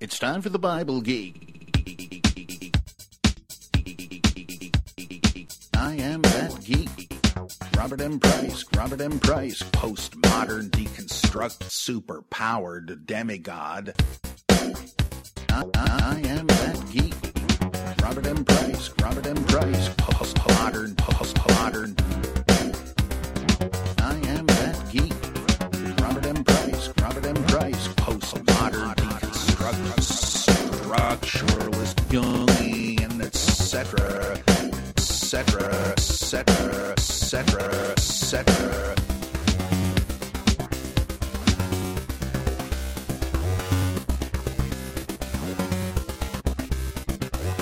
It's time for the Bible Geek. I am that geek. Robert M. Price, Robert M. Price, postmodern, deconstruct, super powered demigod. I, I, I am that geek. Robert M. Price, Robert M. Price, postmodern, postmodern. I am that geek. Robert M. Price, Robert M. Price, structuralist, Jungian, etc., etc., etc., etc., etc.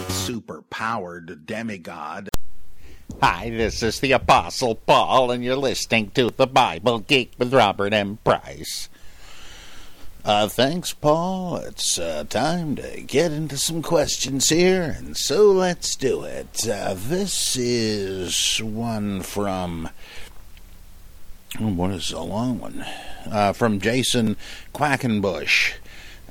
Super powered demigod. Hi, this is the Apostle Paul, and you're listening to the Bible Geek with Robert M. Price. Uh, thanks, Paul. It's uh, time to get into some questions here, and so let's do it. Uh, this is one from. Oh, what is a long one? Uh, from Jason Quackenbush.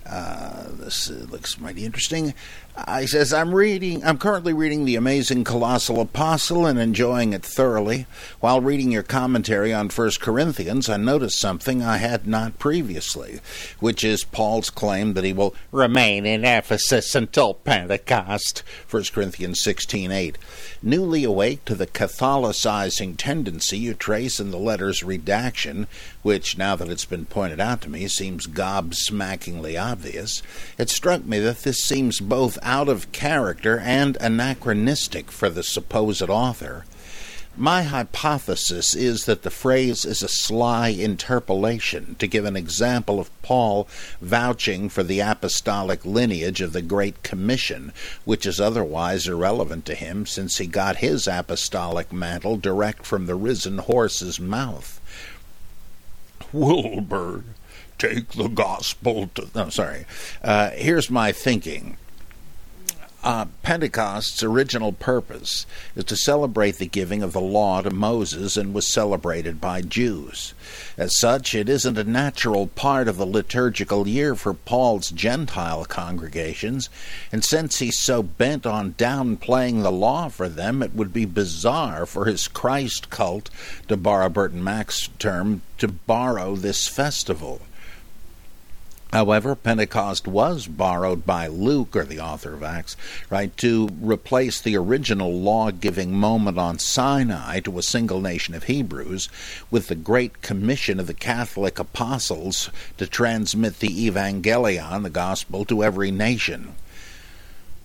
Uh, this uh, looks mighty interesting. Uh, he says, I'm reading, I'm currently reading The Amazing Colossal Apostle and enjoying it thoroughly. While reading your commentary on 1 Corinthians, I noticed something I had not previously, which is Paul's claim that he will remain in Ephesus until Pentecost. 1 Corinthians 16.8. Newly awake to the Catholicizing tendency you trace in the letter's redaction, which, now that it's been pointed out to me, seems gobsmackingly obvious, it struck me that this seems both out of character and anachronistic for the supposed author. My hypothesis is that the phrase is a sly interpolation to give an example of Paul vouching for the apostolic lineage of the Great Commission, which is otherwise irrelevant to him since he got his apostolic mantle direct from the risen horse's mouth. Wilbur, take the gospel to. No, sorry. Uh, here's my thinking. Uh, Pentecost's original purpose is to celebrate the giving of the law to Moses and was celebrated by Jews. As such, it isn't a natural part of the liturgical year for Paul's Gentile congregations, and since he's so bent on downplaying the law for them, it would be bizarre for his Christ cult, to borrow Burton Mack's term, to borrow this festival. However, Pentecost was borrowed by Luke, or the author of Acts, right, to replace the original law giving moment on Sinai to a single nation of Hebrews with the great commission of the Catholic apostles to transmit the Evangelion, the gospel, to every nation.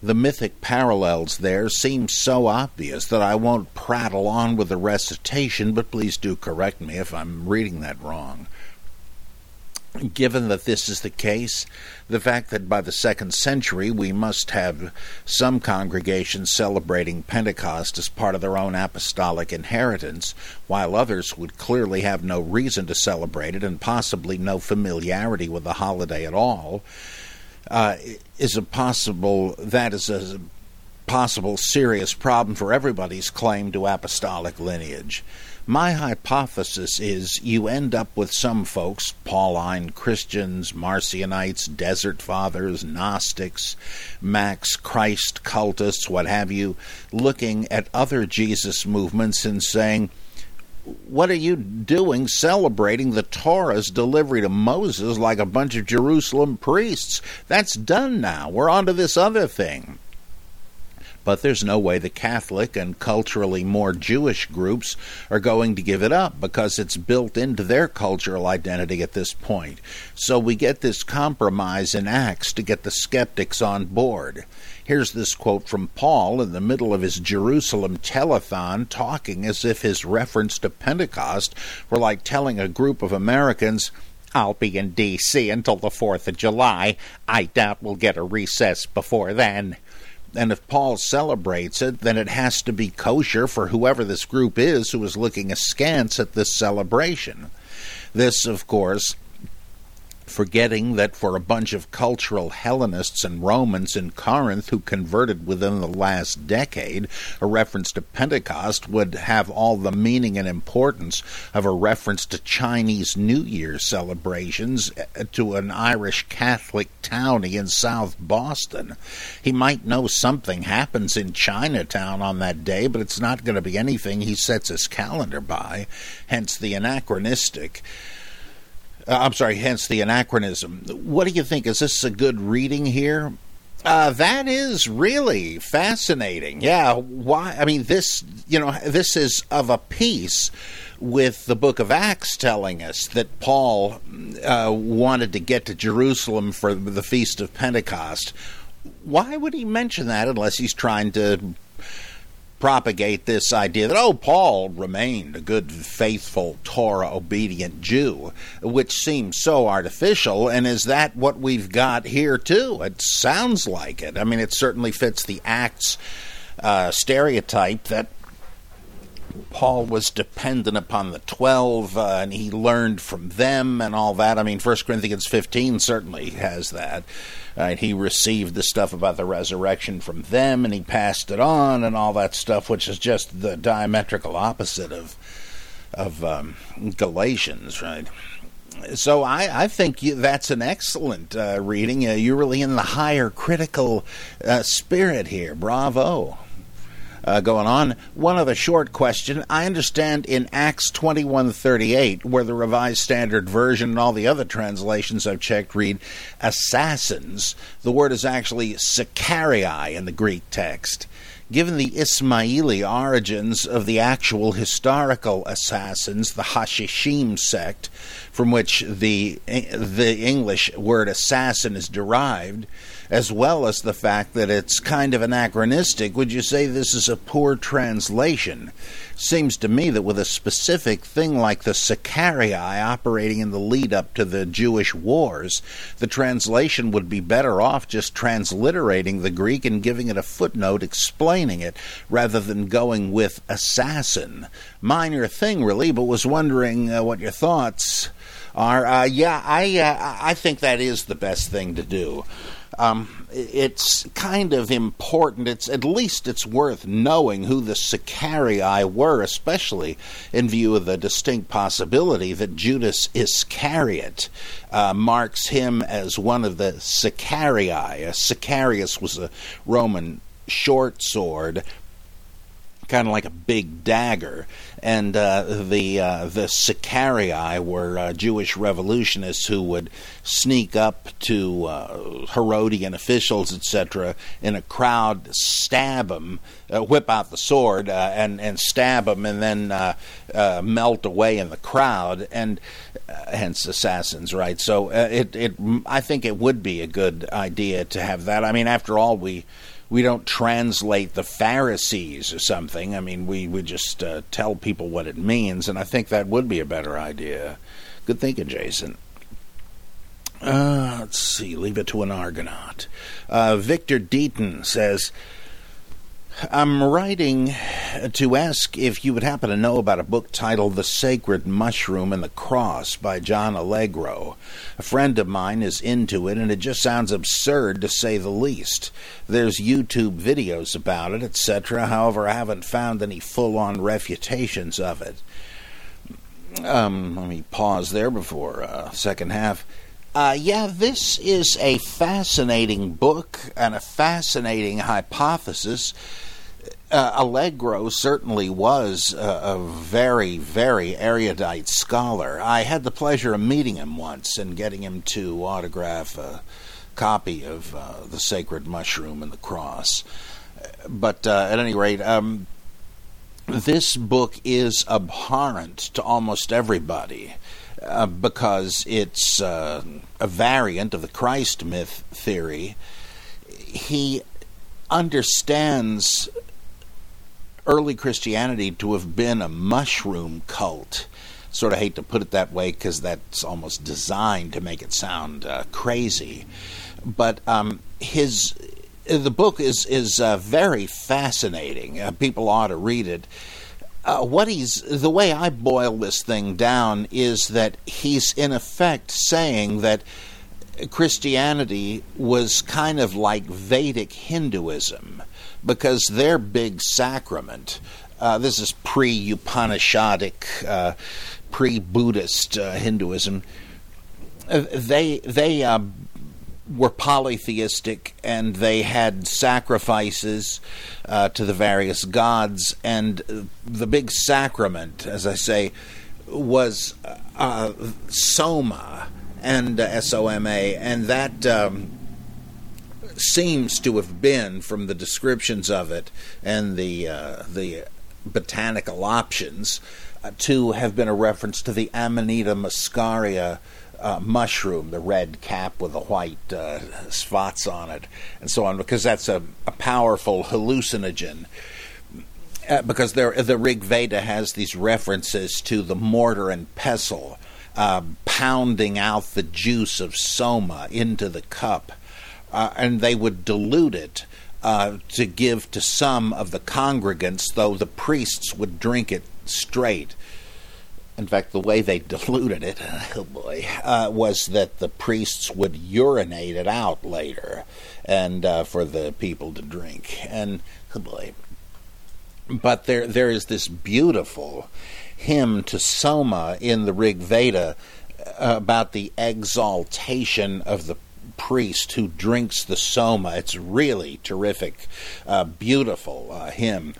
The mythic parallels there seem so obvious that I won't prattle on with the recitation, but please do correct me if I'm reading that wrong. Given that this is the case, the fact that by the second century we must have some congregations celebrating Pentecost as part of their own apostolic inheritance, while others would clearly have no reason to celebrate it and possibly no familiarity with the holiday at all, uh, is a possible that is a possible serious problem for everybody's claim to apostolic lineage. My hypothesis is you end up with some folks, Pauline Christians, Marcionites, Desert Fathers, Gnostics, Mack's Christ cultists, what have you, looking at other Jesus movements and saying, what are you doing celebrating the Torah's delivery to Moses like a bunch of Jerusalem priests? That's done now. We're on to this other thing but there's no way the Catholic and culturally more Jewish groups are going to give it up because it's built into their cultural identity at this point. So we get this compromise in Acts to get the skeptics on board. Here's this quote from Paul in the middle of his Jerusalem telethon, talking as if his reference to Pentecost were like telling a group of Americans, I'll be in D.C. until the 4th of July. I doubt we'll get a recess before then. And if Paul celebrates it, then it has to be kosher for whoever this group is who is looking askance at this celebration. This, of course, forgetting that for a bunch of cultural Hellenists and Romans in Corinth who converted within the last decade, a reference to Pentecost would have all the meaning and importance of a reference to Chinese New Year celebrations uh, to an Irish Catholic townie in South Boston. He might know something happens in Chinatown on that day, but it's not going to be anything he sets his calendar by, hence the anachronistic. Uh, I'm sorry, hence the anachronism. What do you think? Is this a good reading here? Uh, that is really fascinating. Yeah, why? I mean, this, you know, this is of a piece with the book of Acts telling us that Paul uh, wanted to get to Jerusalem for the feast of Pentecost. Why would he mention that unless he's trying to propagate this idea that, oh, Paul remained a good, faithful, Torah obedient Jew, which seems so artificial. And is that what we've got here, too? It sounds like it. I mean, it certainly fits the Acts uh, stereotype that Paul was dependent upon the 12 uh, and he learned from them and all that. I mean, 1 Corinthians 15 certainly has that. Right? He received the stuff about the resurrection from them and he passed it on and all that stuff, which is just the diametrical opposite of of um, Galatians, right? So I, I think you, that's an excellent uh, reading. Uh, you're really in the higher critical uh, spirit here. Bravo uh, going on. One other short question. I understand in Acts 21:38, where the Revised Standard Version and all the other translations I've checked read assassins, the word is actually Sicarii in the Greek text. Given the Ismaili origins of the actual historical assassins, the Hashishim sect, from which the the English word assassin is derived, as well as the fact that it's kind of anachronistic, would you say this is a poor translation? Seems to me that with a specific thing like the Sicarii operating in the lead up to the Jewish wars, the translation would be better off just transliterating the Greek and giving it a footnote explaining it rather than going with assassin. Minor thing, really, but was wondering uh, what your thoughts are. Uh, yeah, I uh, I think that is the best thing to do um, it's kind of important. It's at least it's worth knowing who the Sicarii were, especially in view of the distinct possibility that Judas Iscariot uh, marks him as one of the Sicarii. A Sicarius was a Roman short sword kind of like a big dagger. And uh, the uh, the Sicarii were uh, Jewish revolutionists who would sneak up to uh, Herodian officials, etc., in a crowd, stab them, uh, whip out the sword, uh, and and stab them, and then melt away in the crowd, and hence assassins, right? So it it I think it would be a good idea to have that. I mean, after all, we we don't translate the Pharisees or something. I mean, we we just uh, tell people what it means, and I think that would be a better idea. Good thinking, Jason. Uh, let's see. Leave it to an Argonaut. Uh, Victor Deaton says. I'm writing to ask if you would happen to know about a book titled The Sacred Mushroom and the Cross by John Allegro. A friend of mine is into it, and it just sounds absurd to say the least. There's YouTube videos about it, etc. However, I haven't found any full on refutations of it. Um, let me pause there before uh, second half. Uh, yeah, this is a fascinating book and a fascinating hypothesis uh, Allegro certainly was a, a, very, very erudite scholar. I had the pleasure of meeting him once and getting him to autograph a copy of uh, The Sacred Mushroom and the Cross. But uh, at any rate, um, this book is abhorrent to almost everybody. Uh, because it's uh, a variant of the Christ myth theory. He understands early Christianity to have been a mushroom cult. sort of hate to put it that way because that's almost designed to make it sound uh, crazy. But um, his the book is is uh, very fascinating. Uh, people ought to read it. Uh, what he's the way I boil this thing down is that he's in effect saying that Christianity was kind of like Vedic Hinduism because their big sacrament. Uh, this is pre Upanishadic, uh, pre Buddhist uh, Hinduism. Uh, they they uh, were polytheistic and they had sacrifices uh, to the various gods, and the big sacrament, as I say, was soma and S O M A, and that. Um, seems to have been, from the descriptions of it and the uh, the botanical options, uh, to have been a reference to the Amanita muscaria uh, mushroom, the red cap with the white uh, spots on it, and so on, because that's a, a powerful hallucinogen. Uh, because there, the Rig Veda has these references to the mortar and pestle uh, pounding out the juice of soma into the cup uh, and they would dilute it uh, to give to some of the congregants, though the priests would drink it straight. In fact, the way they diluted it, oh boy, uh, was that the priests would urinate it out later, and uh, for the people to drink. And oh boy, but there there is this beautiful hymn to Soma in the Rig Veda uh, about the exaltation of the priest who drinks the soma. It's really terrific, uh, beautiful uh, hymn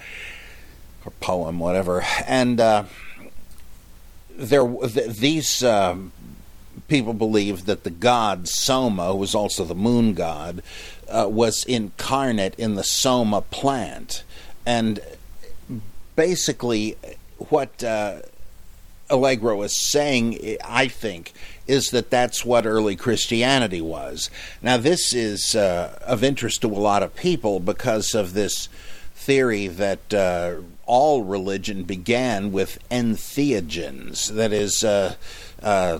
or poem, whatever. And uh, there, th- these um, people believe that the god Soma, who was also the moon god, uh, was incarnate in the soma plant, and basically what uh, Allegro is saying, I think, is that that's what early Christianity was. Now, this is uh, of interest to a lot of people because of this theory that uh, all religion began with entheogens, that is, uh, uh,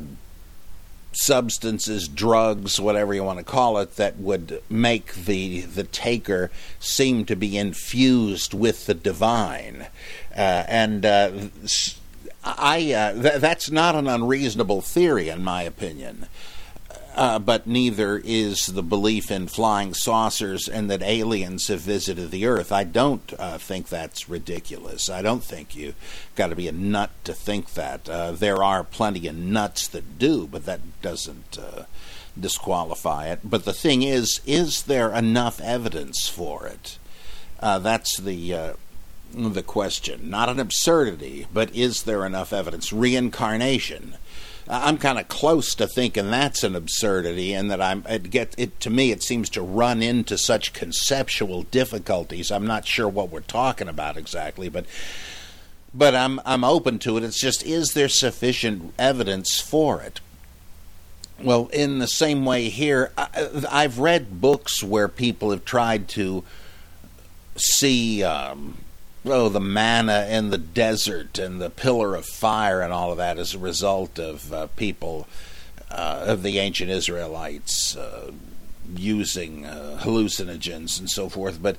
substances, drugs, whatever you want to call it, that would make the the taker seem to be infused with the divine, uh, and uh, I uh, th- that's not an unreasonable theory, in my opinion. Uh, but neither is the belief in flying saucers and that aliens have visited the Earth. I don't uh, think that's ridiculous. I don't think you've got to be a nut to think that. Uh, there are plenty of nuts that do, but that doesn't uh, disqualify it. But the thing is, is there enough evidence for it? Uh, that's the uh, the question. Not an absurdity, but is there enough evidence? Reincarnation. I'm kind of close to thinking that's an absurdity, and that I'm it get it to me. It seems to run into such conceptual difficulties. I'm not sure what we're talking about exactly, but but I'm I'm open to it. It's just is there sufficient evidence for it? Well, in the same way here, I, I've read books where people have tried to see um, oh, the manna in the desert and the pillar of fire and all of that as a result of uh, people uh, of the ancient Israelites uh, using uh, hallucinogens and so forth. But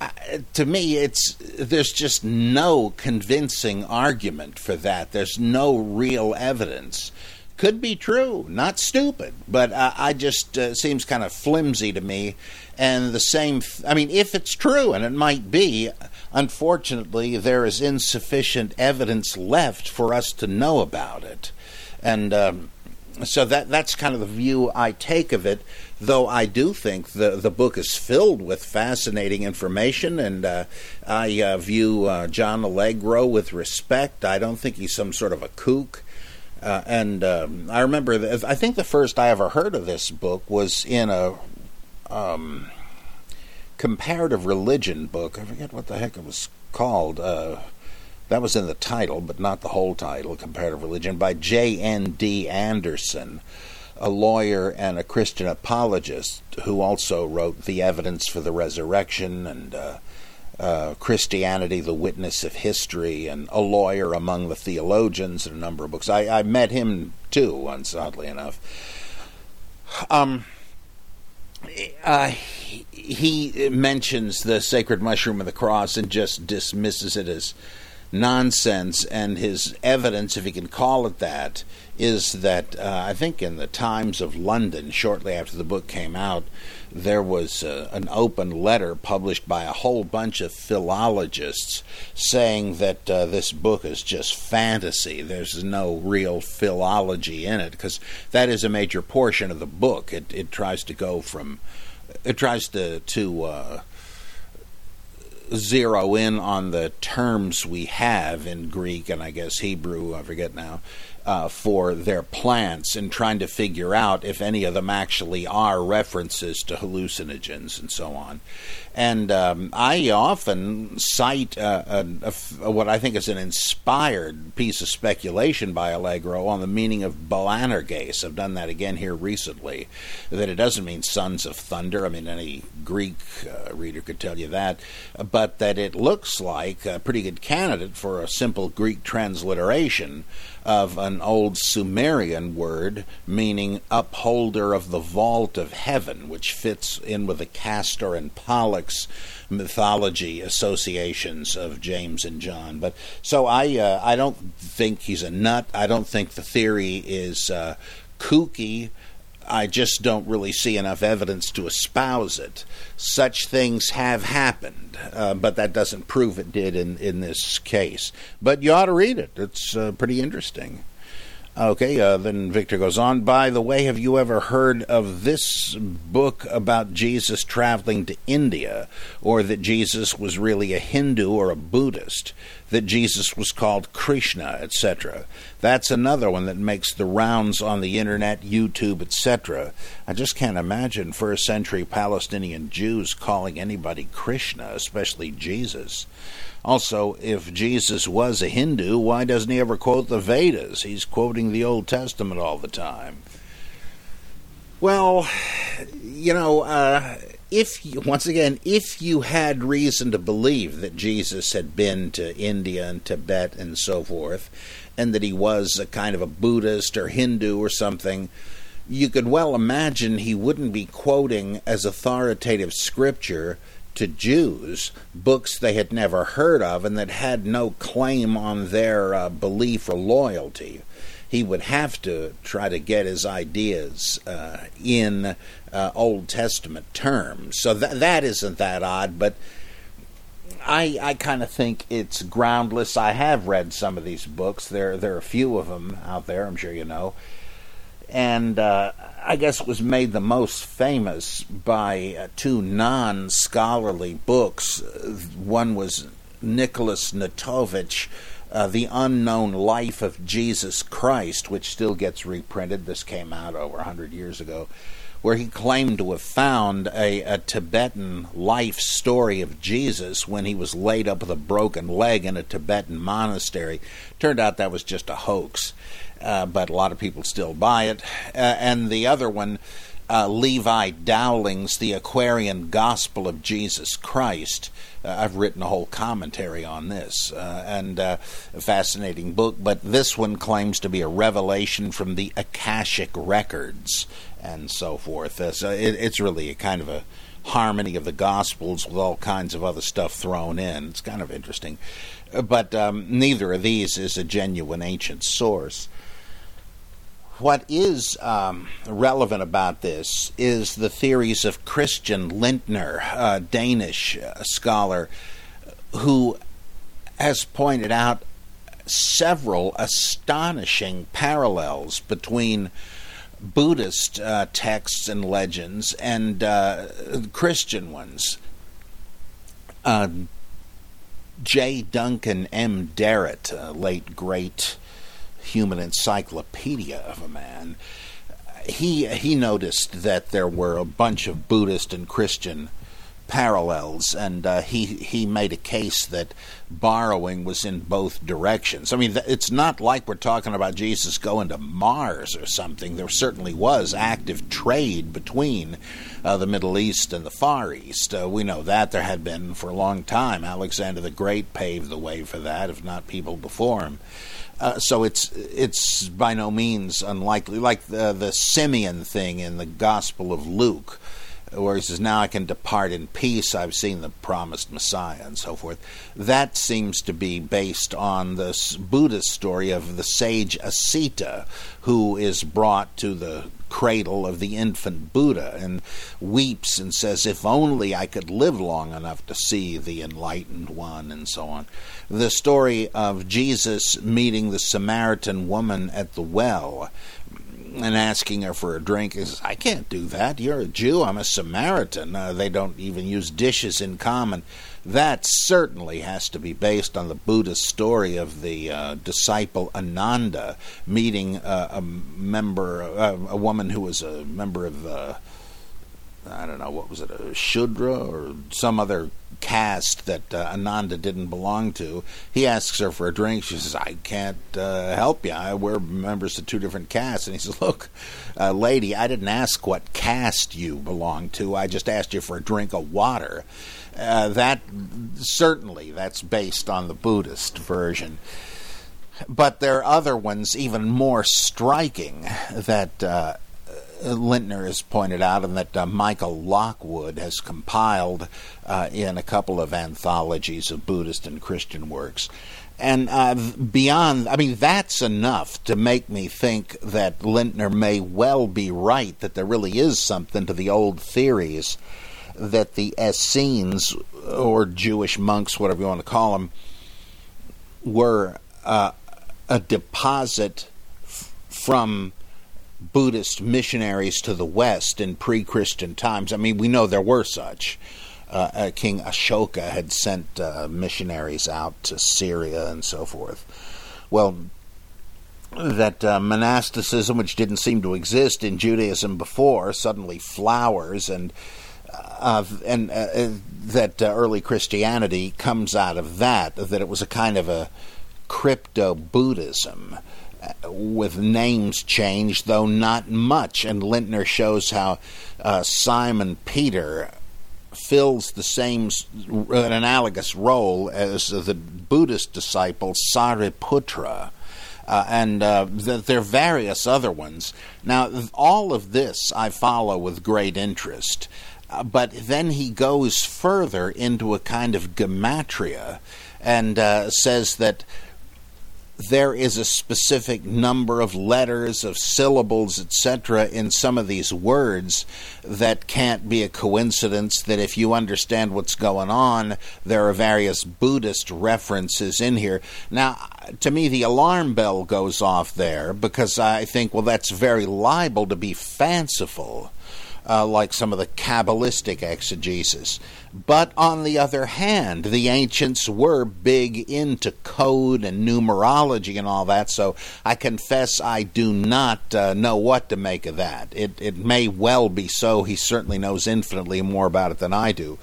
uh, to me, it's there's just no convincing argument for that. There's no real evidence. Could be true, not stupid, but I just uh, seems kind of flimsy to me. And the same, I mean, if it's true, and it might be, Unfortunately, there is insufficient evidence left for us to know about it. And um, so that that's kind of the view I take of it. Though I do think the the book is filled with fascinating information, and uh, I uh, view uh, John Allegro with respect. I don't think he's some sort of a kook. Uh, and um, I remember, th- I think the first I ever heard of this book was in a um, comparative religion book. I forget what the heck it was called. Uh, that was in the title, but not the whole title, Comparative Religion, by J.N.D. Anderson, a lawyer and a Christian apologist who also wrote The Evidence for the Resurrection and uh, uh, Christianity, the Witness of History, and A Lawyer Among the Theologians, and a number of books. I, I met him too once, oddly enough. Um, uh, he mentions the sacred mushroom of the cross and just dismisses it as nonsense. And his evidence, if he can call it that, is that uh, I think in the Times of London, shortly after the book came out, there was uh, an open letter published by a whole bunch of philologists saying that uh, this book is just fantasy. There's no real philology in it because that is a major portion of the book. It, it tries to go from, it tries to to uh, zero in on the terms we have in Greek and I guess Hebrew. I forget now uh, for their plants and trying to figure out if any of them actually are references to hallucinogens and so on. And um, I often cite uh, a, a, what I think is an inspired piece of speculation by Allegro on the meaning of Boanerges. I've done that again here recently. That it doesn't mean sons of thunder. I mean, any Greek uh, reader could tell you that. But that it looks like a pretty good candidate for a simple Greek transliteration of an old Sumerian word meaning upholder of the vault of heaven, which fits in with the Castor and Pollux mythology associations of James and John. But so I uh, I don't think he's a nut. I don't think the theory is uh, kooky. I just don't really see enough evidence to espouse it. Such things have happened, uh, but that doesn't prove it did in, in this case. But you ought to read it, it's uh, pretty interesting. Okay, uh, then Victor goes on. By the way, have you ever heard of this book about Jesus traveling to India, or that Jesus was really a Hindu or a Buddhist, that Jesus was called Krishna, etc.? That's another one that makes the rounds on the internet, YouTube, etc. I just can't imagine first century Palestinian Jews calling anybody Krishna, especially Jesus. Also, if Jesus was a Hindu, why doesn't he ever quote the Vedas? He's quoting the Old Testament all the time. Well, you know, uh, if you, once again, if you had reason to believe that Jesus had been to India and Tibet and so forth, and that he was a kind of a Buddhist or Hindu or something, you could well imagine he wouldn't be quoting as authoritative scripture to Jews books they had never heard of and that had no claim on their uh, belief or loyalty. He would have to try to get his ideas uh, in uh, Old Testament terms. So that that isn't that odd, but I I kind of think it's groundless. I have read some of these books. There there are a few of them out there. I'm sure you know, and uh, I guess was made the most famous by uh, two non scholarly books. One was Nicholas Notovitch, uh, The Unknown Life of Jesus Christ, which still gets reprinted. This came out over a 100 years ago, where he claimed to have found a, a Tibetan life story of Jesus when he was laid up with a broken leg in a Tibetan monastery. Turned out that was just a hoax uh, but a lot of people still buy it. Uh, and the other one, uh, Levi Dowling's The Aquarian Gospel of Jesus Christ. Uh, I've written a whole commentary on this, uh, and a fascinating book. But this one claims to be a revelation from the Akashic records and so forth. so it, it's really a kind of a harmony of the Gospels with all kinds of other stuff thrown in. It's kind of interesting. But um, neither of these is a genuine ancient source. What is um, relevant about this is the theories of Christian Lindtner, a Danish uh, scholar, who has pointed out several astonishing parallels between Buddhist uh, texts and legends and uh, Christian ones. Uh, J. Duncan M. Derrett, late great human encyclopedia of a man, he he noticed that there were a bunch of Buddhist and Christian parallels, and uh, he he made a case that borrowing was in both directions. I mean, it's not like we're talking about Jesus going to Mars or something. There certainly was active trade between uh, the Middle East and the Far East. Uh, we know that there had been for a long time. Alexander the Great paved the way for that, if not people before him. Uh, so it's it's by no means unlikely, like the the Simeon thing in the Gospel of Luke, where he says, "Now I can depart in peace. I've seen the promised Messiah," and so forth. That seems to be based on this Buddhist story of the sage Asita, who is brought to the cradle of the infant Buddha and weeps and says, If only I could live long enough to see the enlightened one, and so on. The story of Jesus meeting the Samaritan woman at the well and asking her for a drink is I can't do that. You're a Jew. I'm a Samaritan. Uh, they don't even use dishes in common. That certainly has to be based on the Buddhist story of the uh, disciple Ananda meeting uh, a member, uh, a woman who was a member of, uh, I don't know, what was it, a Shudra or some other caste that uh, Ananda didn't belong to. He asks her for a drink. She says, I can't uh, help you. I, we're members of two different castes. And he says, Look, uh, lady, I didn't ask what caste you belong to. I just asked you for a drink of water. Uh, that certainly that's based on the Buddhist version. But there are other ones even more striking that uh, Lindtner has pointed out, and that uh, Michael Lockwood has compiled uh, in a couple of anthologies of Buddhist and Christian works. And uh, beyond, I mean, that's enough to make me think that Lindtner may well be right, that there really is something to the old theories that the Essenes, or Jewish monks, whatever you want to call them, were uh, a deposit f- from Buddhist missionaries to the West in pre Christian times. I mean, we know there were such. Uh, uh, King Ashoka had sent uh, missionaries out to Syria and so forth. Well, that uh, monasticism, which didn't seem to exist in Judaism before, suddenly flowers, and uh, and uh, that early Christianity comes out of that. That it was a kind of a crypto Buddhism with names changed, though not much. And Lindtner shows how uh, Simon Peter fills the same an analogous role as the Buddhist disciple Sariputra. Uh, and uh, th- there are various other ones. Now, all of this I follow with great interest, uh, but then he goes further into a kind of gematria and uh, says that there is a specific number of letters, of syllables, etc., in some of these words that can't be a coincidence. That if you understand what's going on, there are various Buddhist references in here. Now, to me, the alarm bell goes off there because I think, well, that's very liable to be fanciful uh, like some of the Kabbalistic exegesis. But on the other hand, the ancients were big into code and numerology and all that, so I confess I do not uh, know what to make of that. It, it may well be so. He certainly knows infinitely more about it than I do.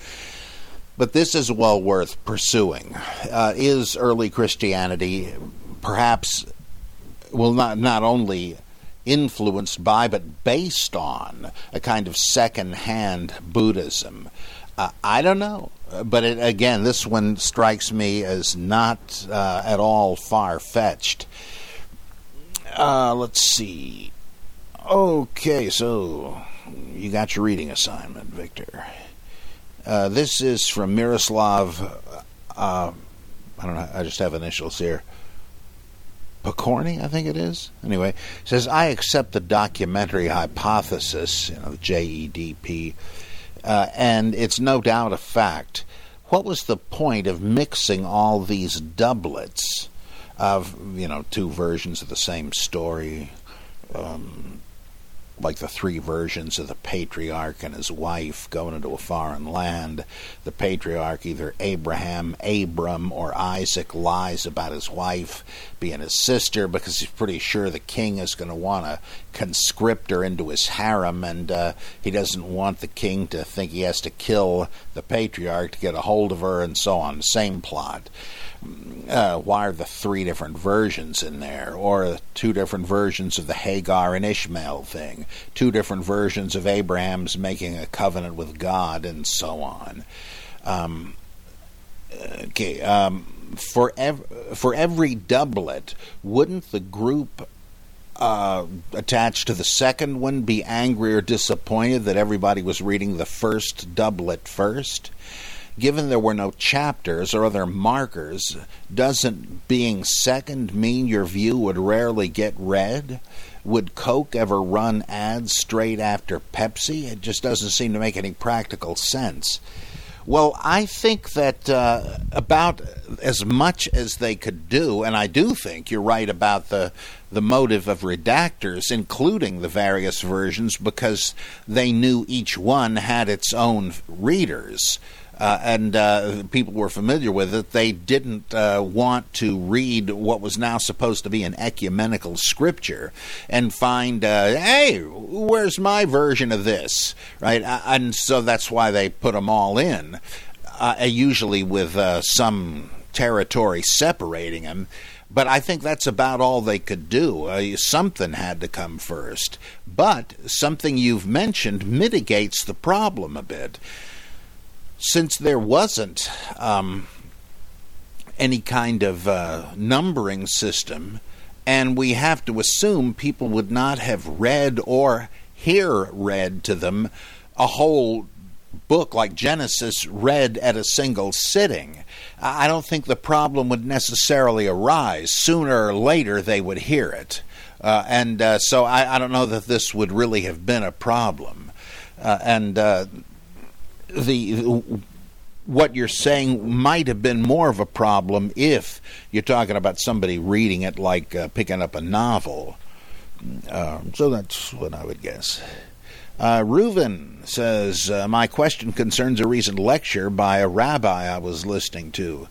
But this is well worth pursuing. Uh, is early Christianity perhaps, well, not, not only influenced by, but based on a kind of second hand Buddhism. Uh, I don't know. But it, again, this one strikes me as not uh, at all far fetched. Uh, let's see. Okay, so you got your reading assignment, Victor. Uh, this is from Miroslav. Uh, I don't know. I just have initials here. Pokorny, I think it is. Anyway, says I accept the documentary hypothesis, you know, the JEDP, uh, and it's no doubt a fact. What was the point of mixing all these doublets of, you know, two versions of the same story? Um, like the three versions of the patriarch and his wife going into a foreign land. The patriarch, either Abraham, Abram, or Isaac, lies about his wife being his sister because he's pretty sure the king is going to want to conscript her into his harem, and uh, he doesn't want the king to think he has to kill the patriarch to get a hold of her, and so on. Same plot uh, why are the three different versions in there, or two different versions of the Hagar and Ishmael thing, two different versions of Abraham's making a covenant with God, and so on. Um, okay, um, for ev- for every doublet, wouldn't the group uh, attached to the second one be angry or disappointed that everybody was reading the first doublet first? given there were no chapters or other markers, doesn't being second mean your view would rarely get read? Would Coke ever run ads straight after Pepsi? It just doesn't seem to make any practical sense. Well, I think that uh, about as much as they could do, and I do think you're right about the the motive of redactors, including the various versions, because they knew each one had its own readers uh, and uh, people were familiar with it, they didn't uh, want to read what was now supposed to be an ecumenical scripture and find, uh, hey, where's my version of this? Right? And so that's why they put them all in, uh, usually with uh, some territory separating them. But I think that's about all they could do. Uh, something had to come first. But something you've mentioned mitigates the problem a bit since there wasn't um, any kind of uh, numbering system, and we have to assume people would not have read or hear read to them a whole book like Genesis read at a single sitting. I don't think the problem would necessarily arise. Sooner or later, they would hear it. Uh, and uh, so I, I, don't know that this would really have been a problem. Uh, and uh, the what you're saying might have been more of a problem if you're talking about somebody reading it like uh, picking up a novel. Uh, so that's what I would guess. Uh, Reuven says, uh, My question concerns a recent lecture by a rabbi I was listening to.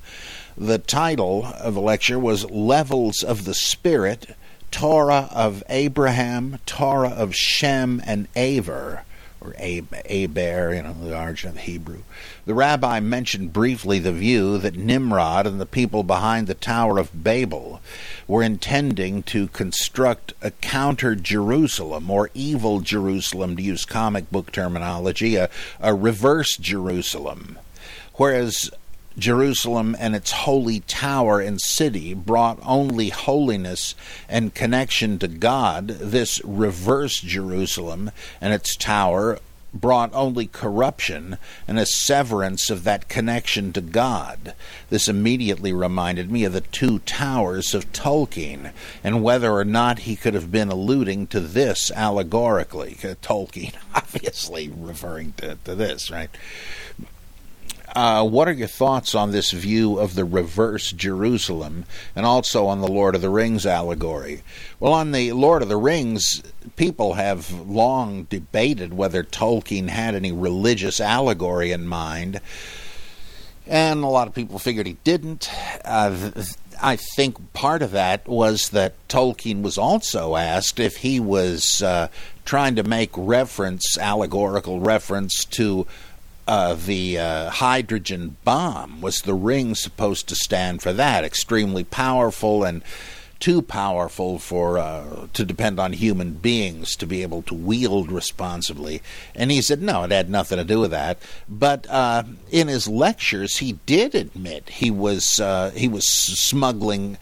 The title of the lecture was Levels of the Spirit Torah of Abraham, Torah of Shem, and Aver or Aber, you know, the origin of Hebrew. The rabbi mentioned briefly the view that Nimrod and the people behind the Tower of Babel were intending to construct a counter Jerusalem, or evil Jerusalem, to use comic book terminology, a, a reverse Jerusalem. Whereas Jerusalem and its holy tower and city brought only holiness and connection to God. This reverse Jerusalem and its tower brought only corruption and a severance of that connection to God. This immediately reminded me of the two towers of Tolkien and whether or not he could have been alluding to this allegorically. Tolkien, obviously referring to, to this, right? Uh, what are your thoughts on this view of the reverse Jerusalem and also on the Lord of the Rings allegory? Well, on the Lord of the Rings, people have long debated whether Tolkien had any religious allegory in mind, and a lot of people figured he didn't. Uh, I think part of that was that Tolkien was also asked if he was uh, trying to make reference, allegorical reference, to uh, the uh, hydrogen bomb was the ring supposed to stand for that? Extremely powerful and too powerful for uh, to depend on human beings to be able to wield responsibly. And he said, no, it had nothing to do with that. But uh, in his lectures, he did admit he was uh, he was smuggling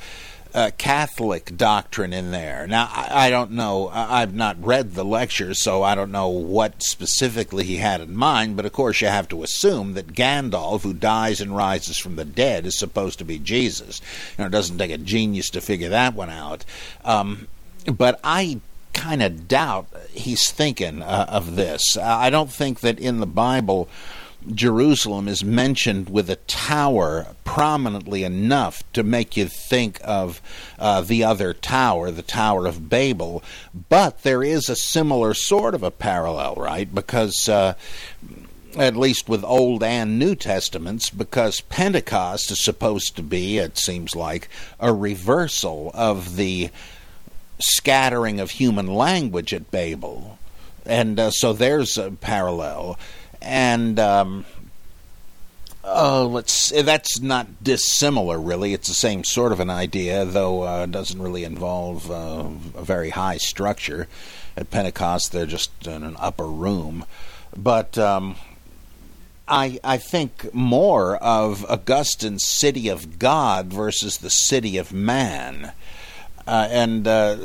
uh, Catholic doctrine in there. Now, I, I, don't know. I've not read the lecture, so I don't know what specifically he had in mind. But of course, you have to assume that Gandalf, who dies and rises from the dead, is supposed to be Jesus. You know, it doesn't take a genius to figure that one out. Um, but I kind of doubt he's thinking uh, of this. I don't think that in the Bible Jerusalem is mentioned with a tower prominently enough to make you think of uh, the other tower, the Tower of Babel. But there is a similar sort of a parallel, right? Because uh, at least with Old and New Testaments, because Pentecost is supposed to be, it seems like, a reversal of the scattering of human language at Babel. And uh, so there's a parallel. And. Um, uh, let's. That's not dissimilar, really. It's the same sort of an idea, though uh, doesn't really involve uh, a very high structure. At Pentecost, they're just in an upper room, but um, I, I think more of Augustine's city of God versus the city of man. Uh, and uh,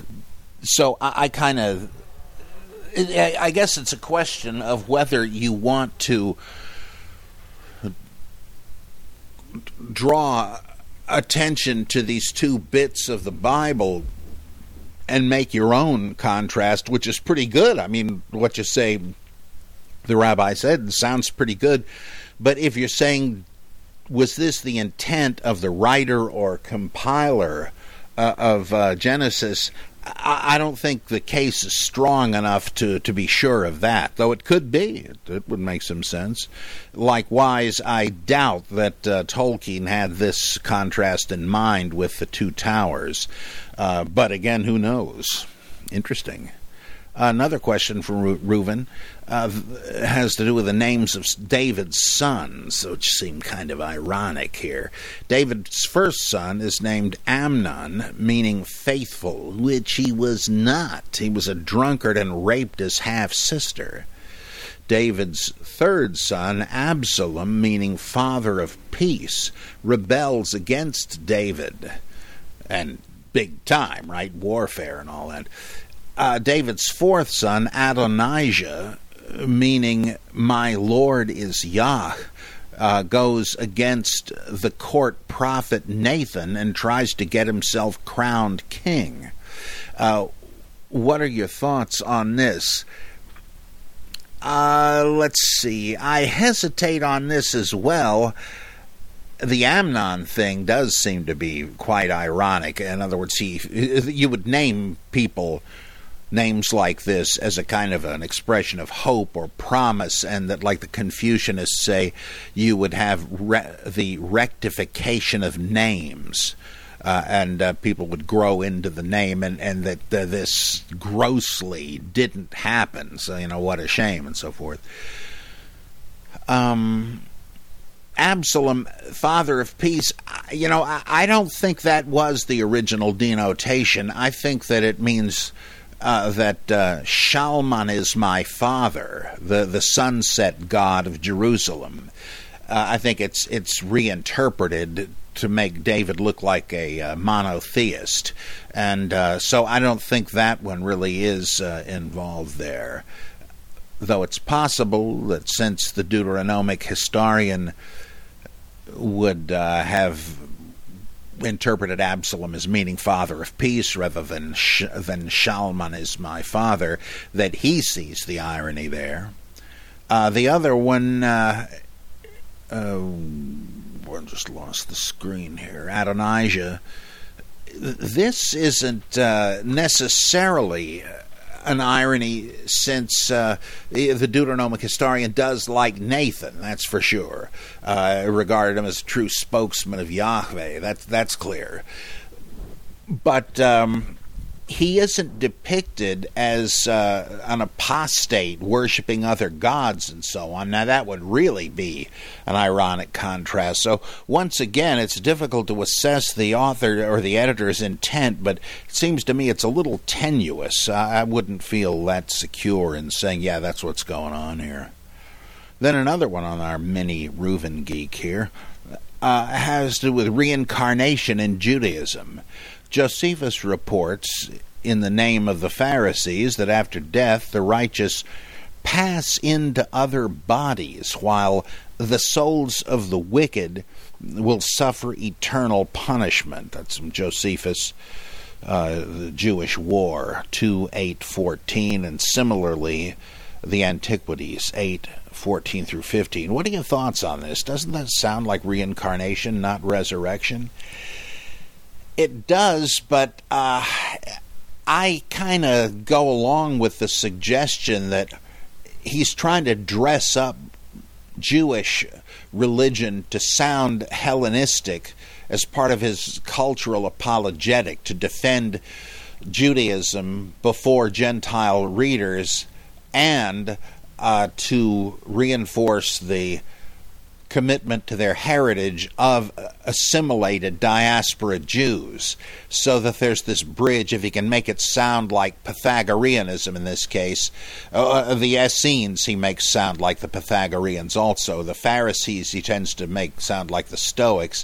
so I, I kind of, I guess it's a question of whether you want to draw attention to these two bits of the Bible and make your own contrast, which is pretty good. I mean, what you say the rabbi said sounds pretty good. But if you're saying, was this the intent of the writer or compiler uh, of uh, Genesis? I, I, don't think the case is strong enough to, to be sure of that, though it could be. It, it would make some sense. Likewise, I doubt that uh, Tolkien had this contrast in mind with the two towers. Uh, but again, who knows? Interesting. Another question from Reuven uh, has to do with the names of David's sons, which seem kind of ironic here. David's first son is named Amnon, meaning faithful, which he was not. He was a drunkard and raped his half sister. David's third son, Absalom, meaning father of peace, rebels against David. And big time, right? Warfare and all that uh, David's fourth son, Adonijah, meaning my Lord is Yah, uh, goes against the court prophet Nathan and tries to get himself crowned king. Uh, what are your thoughts on this? Uh, let's see. I hesitate on this as well. The Amnon thing does seem to be quite ironic. In other words, he you would name people names like this as a kind of an expression of hope or promise, and that, like the Confucianists say, you would have re- the rectification of names. Uh, and uh, people would grow into the name, and, and that uh, this grossly didn't happen. So, you know, what a shame, and so forth. Um, Absalom, father of peace, you know, I, I don't think that was the original denotation. I think that it means uh, that uh, Shalman is my father, the, the sunset god of Jerusalem. Uh, I think it's it's reinterpreted to make David look like a uh, monotheist, and uh, so I don't think that one really is uh, involved there. Though it's possible that since the Deuteronomic historian would have interpreted Absalom as meaning father of peace rather than Sh- than Shalman is my father, that he sees the irony there. Uh, the other one, uh, uh, I just lost the screen here. Adonijah. This isn't uh, necessarily an irony since uh, the Deuteronomic historian does like Nathan, that's for sure. Uh, regarded him as a true spokesman of Yahweh, that's, that's clear. But um, he isn't depicted as uh, an apostate worshiping other gods and so on. Now, that would really be an ironic contrast. So, once again, it's difficult to assess the author or the editor's intent, but it seems to me it's a little tenuous. I wouldn't feel that secure in saying, yeah, that's what's going on here. Then another one on our mini Reuven geek here uh, has to do with reincarnation in Judaism. Josephus reports in the name of the Pharisees that after death the righteous pass into other bodies, while the souls of the wicked will suffer eternal punishment. That's from Josephus, uh, the Jewish War, 2 8 14. And similarly, the Antiquities 8 14 through 15. What are your thoughts on this? Doesn't that sound like reincarnation, not resurrection? It does, but uh, I kind of go along with the suggestion that he's trying to dress up Jewish religion to sound Hellenistic as part of his cultural apologetic to defend Judaism before Gentile readers and uh, to reinforce the commitment to their heritage of assimilated diaspora Jews, so that there's this bridge, if he can make it sound like Pythagoreanism in this case. Uh, uh the Essenes he makes sound like the Pythagoreans also. The Pharisees he tends to make sound like the Stoics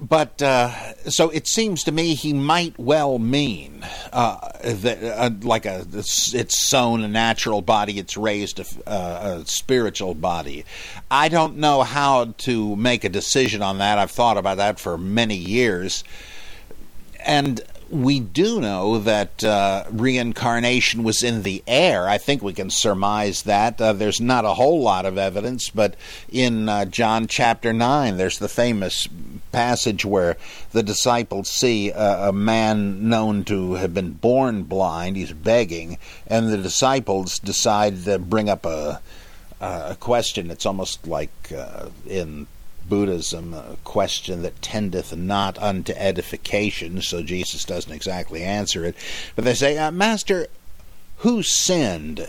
but uh, so it seems to me he might well mean uh, that, uh, like a it's sown a natural body, it's raised a, uh, a, spiritual body. I don't know how to make a decision on that. I've thought about that for many years, and we do know that uh, reincarnation was in the air. I think we can surmise that. Uh, there's not a whole lot of evidence, but in John chapter 9, there's the famous passage where the disciples see a, a, man known to have been born blind. He's begging, and the disciples decide to bring up a, a question. It's almost like uh, in Buddhism, a question that tendeth not unto edification, so Jesus doesn't exactly answer it. But they say, uh, Master, who sinned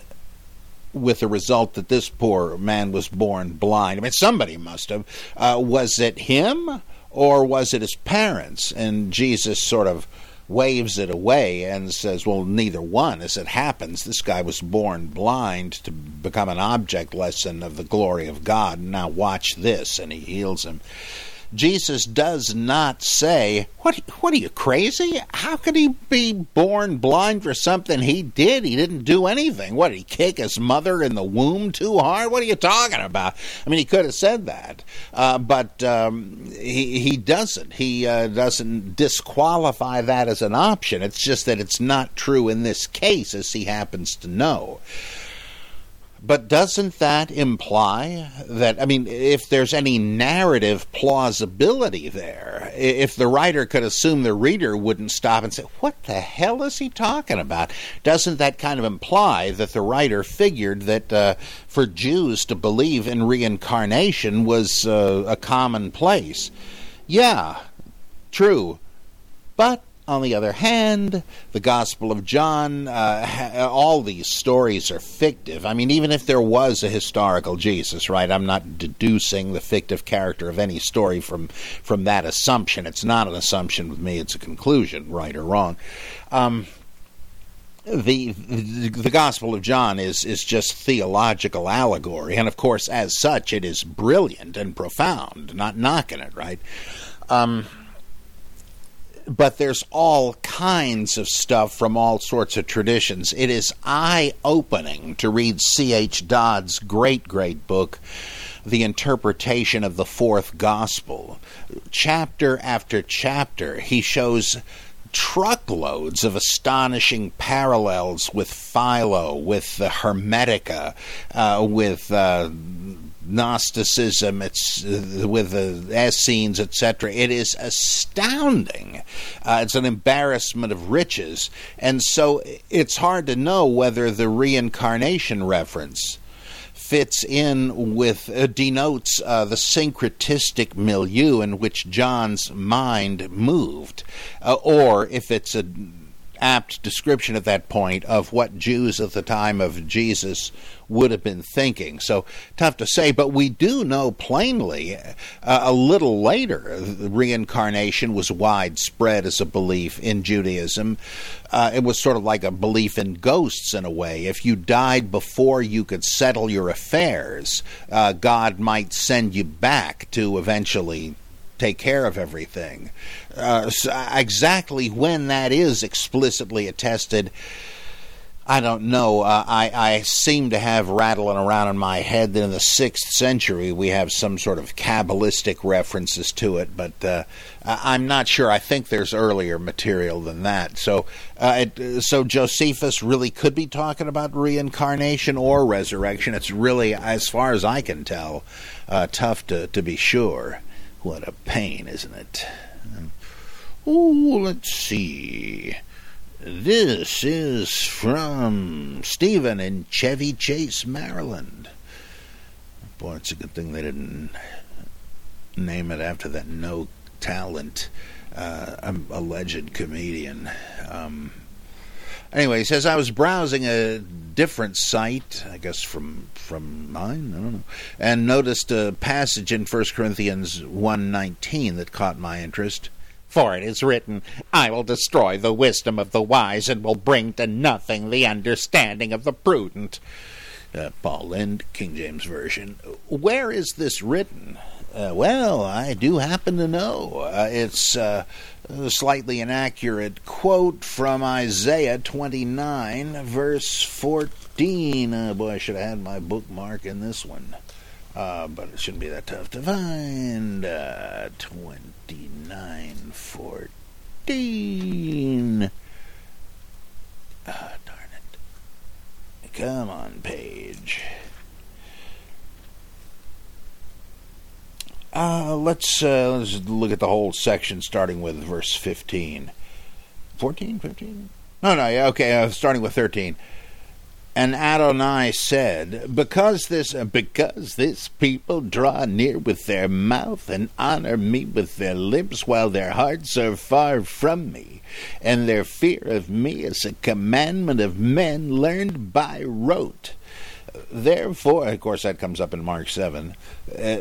with the result that this poor man was born blind? I mean, somebody must have. Uh, was it him or was it his parents? And Jesus sort of waves it away and says, Well, neither one. As it happens, this guy was born blind to become an object lesson of the glory of God. Now watch this. And he heals him. Jesus does not say, "What? What are you crazy? How could he be born blind for something he did? He didn't do anything. What did he kick his mother in the womb too hard? What are you talking about?" I mean, he could have said that, uh, but um, he he doesn't. He uh, doesn't disqualify that as an option. It's just that it's not true in this case, as he happens to know. But doesn't that imply that, I mean, if there's any narrative plausibility there, if the writer could assume the reader wouldn't stop and say, What the hell is he talking about? Doesn't that kind of imply that the writer figured that uh, for Jews to believe in reincarnation was uh, a commonplace? Yeah, true. But on the other hand, the Gospel of John, uh, all these stories are fictive. I mean, even if there was a historical Jesus, right? I'm not deducing the fictive character of any story from from that assumption. It's not an assumption with me; it's a conclusion, right or wrong. Um, the, the Gospel of John is is just theological allegory, and of course, as such, it is brilliant and profound. Not knocking it, right? Um, but there's all kinds of stuff from all sorts of traditions. It is eye opening to read C.H. Dodd's great, great book, The Interpretation of the Fourth Gospel. Chapter after chapter, he shows truckloads of astonishing parallels with Philo, with the Hermetica, uh, with. Uh, Gnosticism, it's uh, with the Essenes, etc. It is astounding. Uh, it's an embarrassment of riches, and so it's hard to know whether the reincarnation reference fits in with uh, denotes uh, the syncretistic milieu in which John's mind moved, uh, or if it's a apt description at that point of what Jews at the time of Jesus would have been thinking. So tough to say, but we do know plainly uh, a little later reincarnation was widespread as a belief in Judaism. Uh, it was sort of like a belief in ghosts in a way. If you died before you could settle your affairs, uh, God might send you back to eventually take care of everything. Uh, so exactly when that is explicitly attested I don't know. Uh, I, I seem to have rattling around in my head that in the sixth century we have some sort of Kabbalistic references to it, but uh, I'm not sure. I think there's earlier material than that. So, uh, it, so Josephus really could be talking about reincarnation or resurrection. It's really, as far as I can tell, uh, tough to, to be sure. What a pain, isn't it? Oh, let's see. This is from Stephen in Chevy Chase, Maryland. Boy, it's a good thing they didn't name it after that no talent uh, alleged comedian. Um, anyway, he says I was browsing a different site, I guess from from mine, I don't know, and noticed a passage in 1 Corinthians 1:19 that caught my interest. For it is written, I will destroy the wisdom of the wise, and will bring to nothing the understanding of the prudent. Uh, Paul Lynde, King James Version. Where is this written? Uh, well, I do happen to know. Uh, it's uh, a slightly inaccurate quote from Isaiah 29, verse 14. Uh, boy, I should have had my bookmark in this one. Uh, but it shouldn't be that tough to find. Uh, 2914. Ah, darn it. Come on, page. Uh, let's, uh, let's look at the whole section starting with verse 15. 14, 15? No, no, yeah, okay, uh, starting with 13. And Adonai said, Because this because this people draw near with their mouth and honor me with their lips, while their hearts are far from me, and their fear of me is a commandment of men learned by rote. Therefore, of course, that comes up in Mark seven. Uh,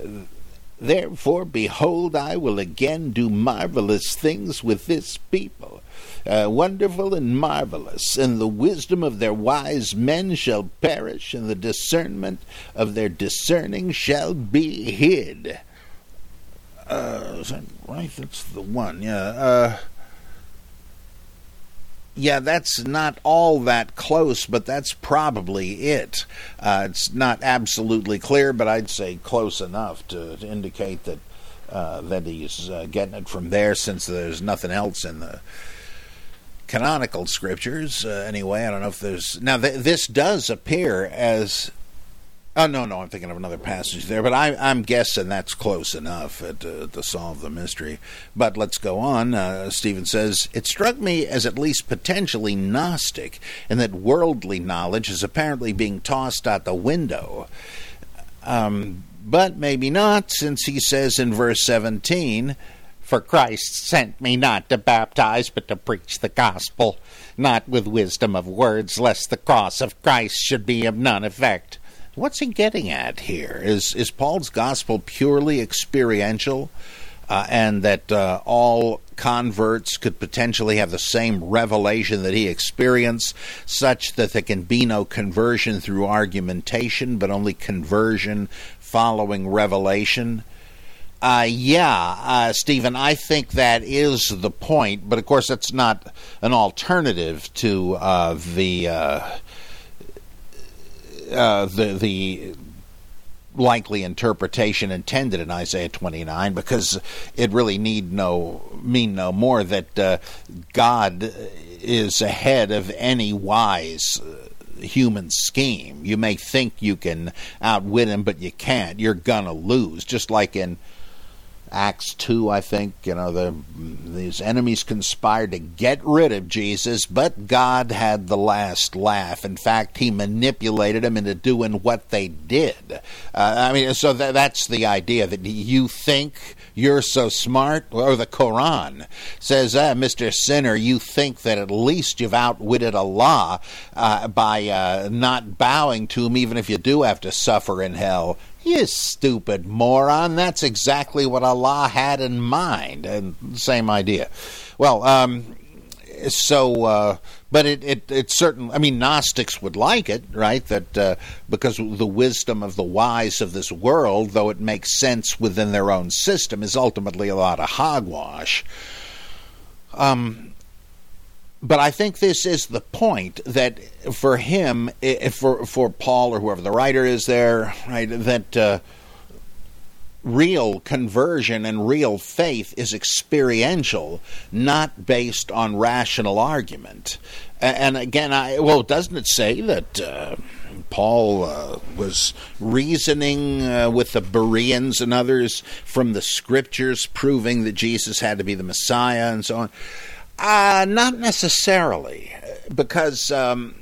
Therefore, behold, I will again do marvelous things with this people uh, wonderful and marvelous, and the wisdom of their wise men shall perish, and the discernment of their discerning shall be hid. Uh, is that right? That's the one. Yeah. Uh, yeah, that's not all that close, but that's probably it. Uh, it's not absolutely clear, but I'd say close enough to, to indicate that uh, that he's uh, getting it from there, since there's nothing else in the canonical scriptures. Uh, anyway, I don't know if there's now. Th- this does appear as. Oh no, no, I'm thinking of another passage there, but I, am guessing that's close enough uh, to, to, solve the mystery. But let's go on. Uh, Stephen says it struck me as at least potentially gnostic, in that worldly knowledge is apparently being tossed out the window. Um, but maybe not, since he says in verse 17 for Christ sent me not to baptize, but to preach the gospel, not with wisdom of words, lest the cross of Christ should be of none effect. What's he getting at here? Is is Paul's gospel purely experiential, uh, and that uh, all converts could potentially have the same revelation that he experienced, such that there can be no conversion through argumentation, but only conversion following revelation? Uh, yeah, uh, Stephen, I think that is the point, but of course, that's not an alternative to uh, the, uh, uh, the the likely interpretation intended in Isaiah 29, because it really need no mean no more that uh, God is ahead of any wise human scheme. You may think you can outwit him, but you can't. You're gonna lose, just like in Acts 2, I think, you know, the, these enemies conspired to get rid of Jesus, but God had the last laugh. In fact, he manipulated them into doing what they did. Uh, I mean, so that, that's the idea that you think you're so smart, or the Quran says, ah, Mr. Sinner, you think that at least you've outwitted Allah uh, by uh, not bowing to him, even if you do have to suffer in hell. You stupid moron. That's exactly what Allah had in mind. And same idea. Well, um, so, uh, but it, it, it certain, I mean, Gnostics would like it, right? That uh, because the wisdom of the wise of this world, though it makes sense within their own system, is ultimately a lot of hogwash. Um, but I think this is the point that for him, for for Paul or whoever the writer is there, right, that uh, real conversion and real faith is experiential, not based on rational argument. And again, I well, doesn't it say that? Uh, Paul uh, was reasoning uh, with the Bereans and others from the scriptures, proving that Jesus had to be the Messiah and so on. Uh, not necessarily, because um,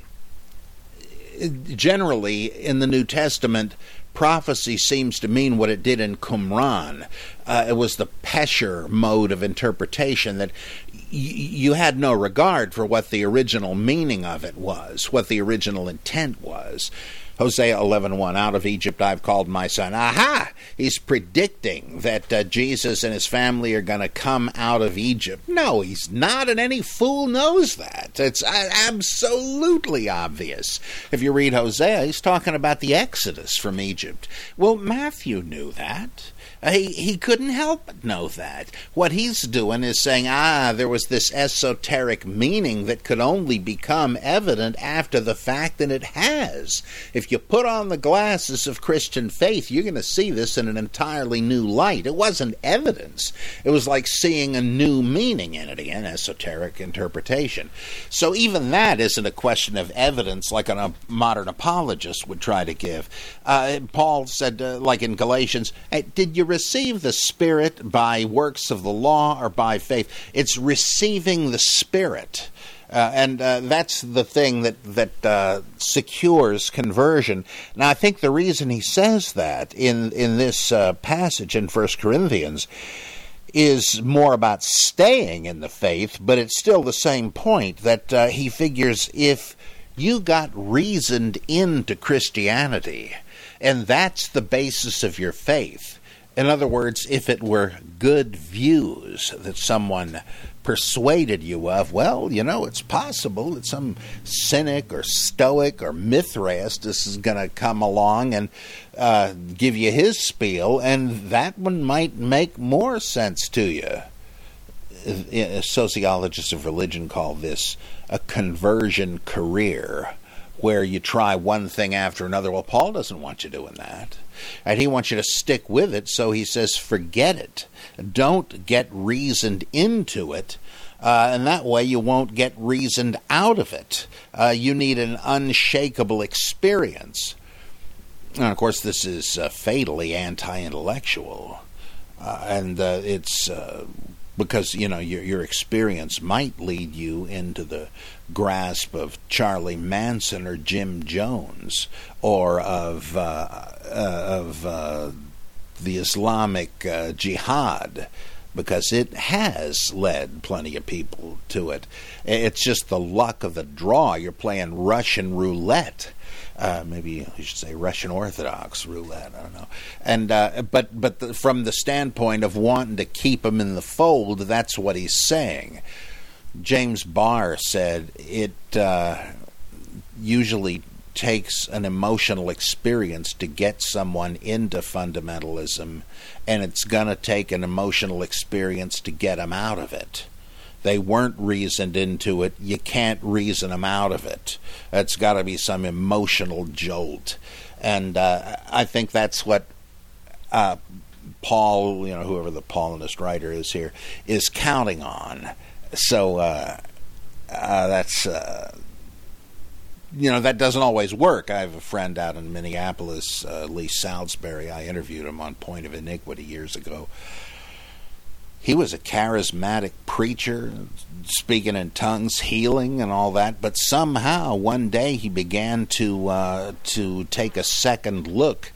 generally in the New Testament, prophecy seems to mean what it did in Qumran. Uh, it was the Pesher mode of interpretation that y- you had no regard for what the original meaning of it was, what the original intent was. Hosea 11:1 out of Egypt I've called my son. Aha! He's predicting that uh, Jesus and his family are going to come out of Egypt. No, he's not and any fool knows that. It's uh, absolutely obvious. If you read Hosea, he's talking about the exodus from Egypt. Well, Matthew knew that. He, he couldn't help but know that. What he's doing is saying, ah, there was this esoteric meaning that could only become evident after the fact, and it has. If you put on the glasses of Christian faith, you're going to see this in an entirely new light. It wasn't evidence, it was like seeing a new meaning in it, again, esoteric interpretation. So even that isn't a question of evidence like a modern apologist would try to give. Uh, Paul said, uh, like in Galatians, hey, did you receive the Spirit by works of the law or by faith. It's receiving the Spirit. Uh, and uh, that's the thing that that uh, secures conversion. Now, I think the reason he says that in in this uh, passage in First Corinthians is more about staying in the faith, but it's still the same point that uh, he figures if you got reasoned into Christianity, and that's the basis of your faith in other words, if it were good views that someone persuaded you of, well, you know, it's possible that some cynic or stoic or Mithraist is going to come along and uh, give you his spiel, and that one might make more sense to you. Sociologists of religion call this a conversion career, where you try one thing after another. Well, Paul doesn't want you doing that and he wants you to stick with it. So he says, forget it. Don't get reasoned into it. Uh, and that way you won't get reasoned out of it. Uh, you need an unshakable experience. And of course, this is uh, fatally anti intellectual. Uh, and uh, it's uh, because you know your your experience might lead you into the grasp of Charlie Manson or Jim Jones or of uh, uh, of uh, the Islamic uh, Jihad because it has led plenty of people to it. It's just the luck of the draw. You're playing Russian roulette. Uh, maybe you should say Russian Orthodox roulette. I don't know. And uh, but but the, from the standpoint of wanting to keep them in the fold, that's what he's saying. James Barr said it uh, usually takes an emotional experience to get someone into fundamentalism, and it's going to take an emotional experience to get them out of it. They weren't reasoned into it. You can't reason them out of it. It's got to be some emotional jolt. And uh, I think that's what uh, Paul, you know, whoever the Paulinist writer is here, is counting on. So uh, uh that's uh, you know that doesn't always work. I have a friend out in Minneapolis, uh, Lee Salisbury. I interviewed him on Point of Iniquity years ago. He was a charismatic preacher, speaking in tongues, healing, and all that. But somehow, one day, he began to uh, to take a second look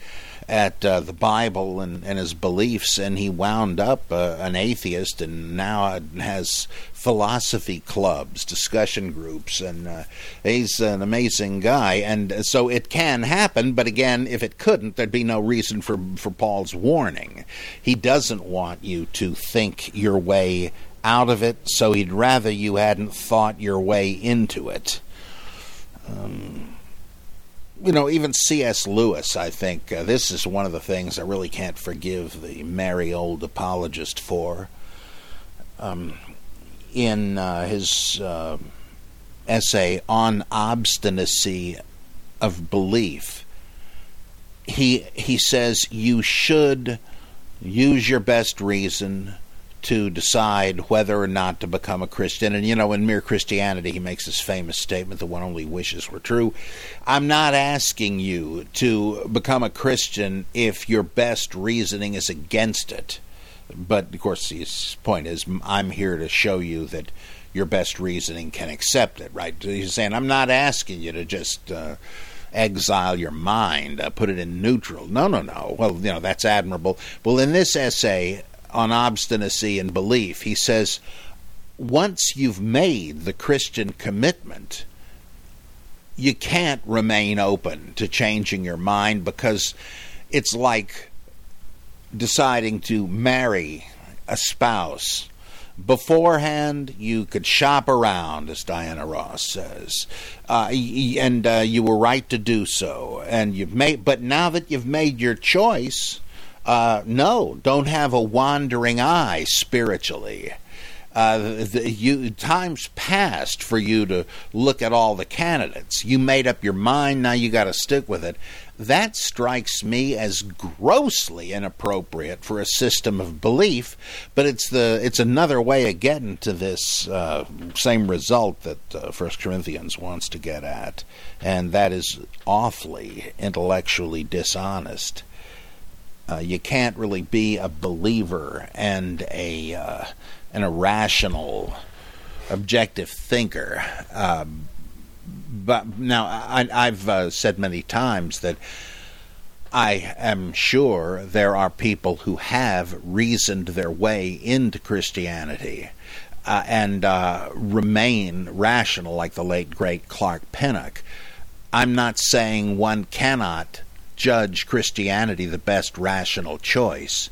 at uh, the Bible and, and, his beliefs, and he wound up uh, an atheist and now has philosophy clubs, discussion groups, and uh, he's an amazing guy. And so it can happen, but again, if it couldn't, there'd be no reason for, for Paul's warning. He doesn't want you to think your way out of it, so he'd rather you hadn't thought your way into it. Um, you know, even C.S. Lewis, I think uh, this is one of the things I really can't forgive the merry old apologist for. Um, in uh, his uh, essay on obstinacy of belief, he he says you should use your best reason to decide whether or not to become a Christian. And you know, in Mere Christianity, he makes this famous statement that one only wishes were true. I'm not asking you to become a Christian if your best reasoning is against it. But of course, his point is, I'm here to show you that your best reasoning can accept it, right? He's saying, I'm not asking you to just. Uh, exile your mind, uh, put it in neutral. No, no, no. Well, you know, that's admirable. Well, in this essay on obstinacy and belief, he says, once you've made the Christian commitment, you can't remain open to changing your mind because it's like deciding to marry a spouse beforehand you could shop around as diana ross says uh, and uh, you were right to do so and you've made but now that you've made your choice uh, no don't have a wandering eye spiritually uh, the, you, time's passed for you to look at all the candidates. You made up your mind, now you got to stick with it. That strikes me as grossly inappropriate for a system of belief, but it's the it's another way of getting to this uh, same result that uh, First Corinthians wants to get at, and that is awfully intellectually dishonest. Uh, you can't really be a believer and a uh, an irrational, objective thinker. Um, but now I, have uh, said many times that I am sure there are people who have reasoned their way into Christianity uh, and uh, remain rational, like the late great Clark Pinnock. I'm not saying one cannot judge Christianity the best rational choice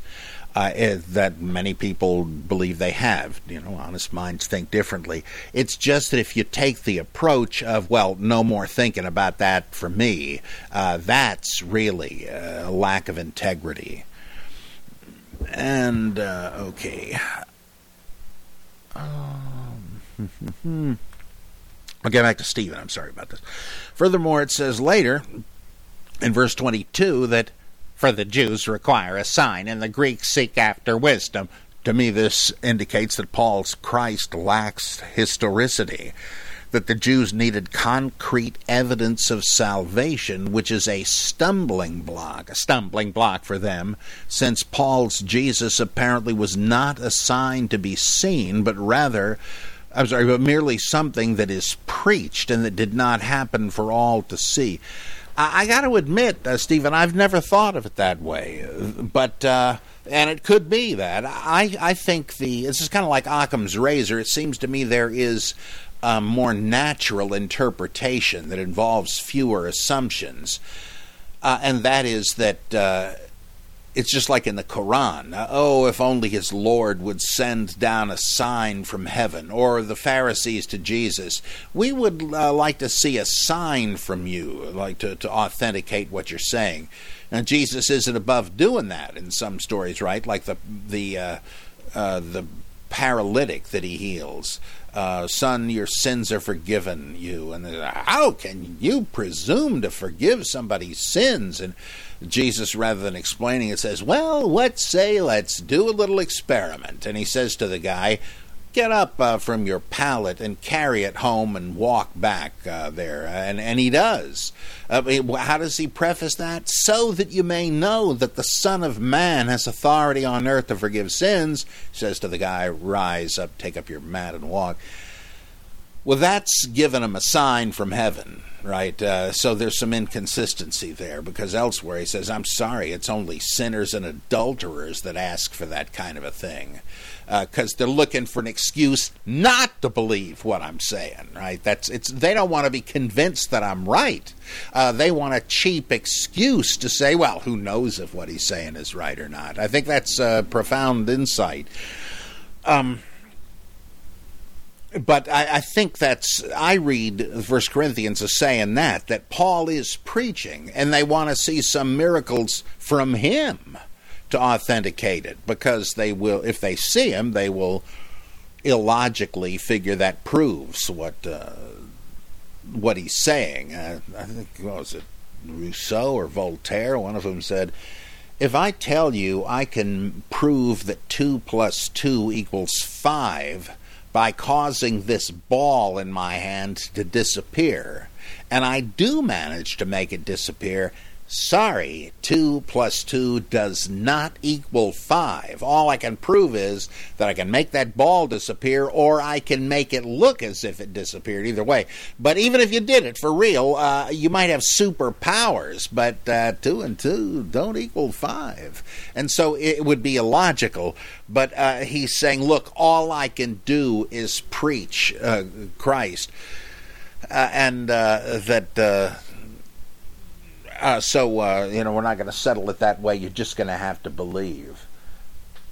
uh, that many people believe they have. You know, honest minds think differently. It's just that if you take the approach of, well, no more thinking about that for me, uh, that's really a lack of integrity. And, uh, okay. Um, I'll get back to Stephen. I'm sorry about this. Furthermore, it says later in verse 22 that for the Jews require a sign, and the Greeks seek after wisdom. To me, this indicates that Paul's Christ lacks historicity, that the Jews needed concrete evidence of salvation, which is a stumbling block, a stumbling block for them, since Paul's Jesus apparently was not a sign to be seen, but rather I'm sorry, but merely something that is preached and that did not happen for all to see. I, got to admit, uh, Stephen, I've never thought of it that way, but uh, and it could be that. I I think the this is kind of like Occam's razor. It seems to me there is a more natural interpretation that involves fewer assumptions, uh, and that is that uh, it's just like in the Quran. Uh, oh, if only his Lord would send down a sign from heaven, or the Pharisees to Jesus. We would uh, like to see a sign from you, like to, to authenticate what you're saying. And Jesus isn't above doing that in some stories, right? Like the the uh, uh the paralytic that he heals. Uh, son, your sins are forgiven you. And how can you presume to forgive somebody's sins? And Jesus, rather than explaining it, says, Well, let's say, let's do a little experiment. And he says to the guy, Get up uh, from your pallet and carry it home and walk back uh, there. And, and he does. Uh, how does he preface that? So that you may know that the Son of Man has authority on earth to forgive sins, says to the guy, Rise up, take up your mat, and walk. Well, that's given him a sign from heaven right? Uh, so there's some inconsistency there because elsewhere he says, I'm sorry, it's only sinners and adulterers that ask for that kind of a thing because uh, they're looking for an excuse not to believe what I'm saying, right? That's it's they don't want to be convinced that I'm right. Uh, they want a cheap excuse to say, well, who knows if what he's saying is right or not. I think that's a profound insight. Um, but I, I, think that's I read First Corinthians as saying that that Paul is preaching, and they want to see some miracles from him to authenticate it, because they will, if they see him, they will illogically figure that proves what uh, what he's saying. Uh, I think was it Rousseau or Voltaire? One of them said, "If I tell you I can prove that two plus two equals five by causing this ball in my hand to disappear, and I do manage to make it disappear." Sorry, 2 plus 2 does not equal 5. All I can prove is that I can make that ball disappear or I can make it look as if it disappeared, either way. But even if you did it for real, uh, you might have superpowers, but uh, 2 and 2 don't equal 5. And so it would be illogical. But uh, he's saying, look, all I can do is preach uh, Christ. Uh, and uh, that uh, so, uh, you know, we're not going to settle it that way. You're just going to have to believe.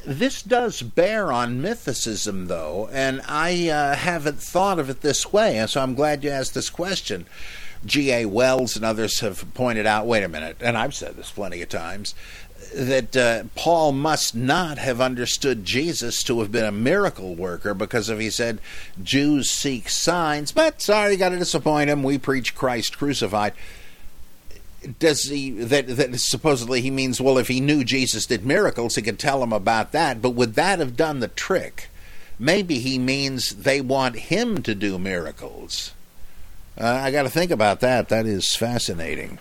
This does bear on mythicism, though, and I uh, haven't thought of it this way, and so I'm glad you asked this question. G.A. Wells and others have pointed out wait a minute, and I've said this plenty of times, that uh, Paul must not have understood Jesus to have been a miracle worker because if he said Jews seek signs, but sorry, got to disappoint him, we preach Christ crucified does he that that supposedly he means well if he knew Jesus did miracles he could tell him about that. But would that have done the trick? Maybe he means they want him to do miracles. Uh, I got to think about that. That is fascinating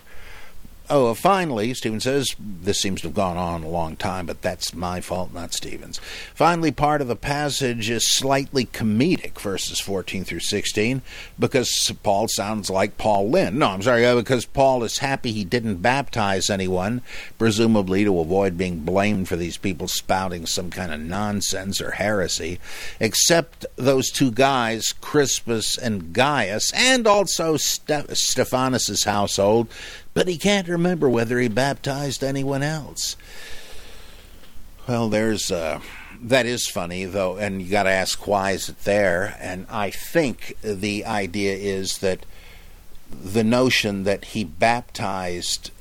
Oh, finally, Stephen says, this seems to have gone on a long time, but that's my fault, not Stephen's. Finally, part of the passage is slightly comedic, verses 14 through 16, because Paul sounds like Paul Lynde. No, I'm sorry, uh, because Paul is happy he didn't baptize anyone, presumably to avoid being blamed for these people spouting some kind of nonsense or heresy, except those two guys, Crispus and Gaius, and also Ste- Stephanus's household but he can't remember whether he baptized anyone else. Well, there's uh, that is funny though, and you got to ask why is it there? And I think the idea is that the notion that he baptized.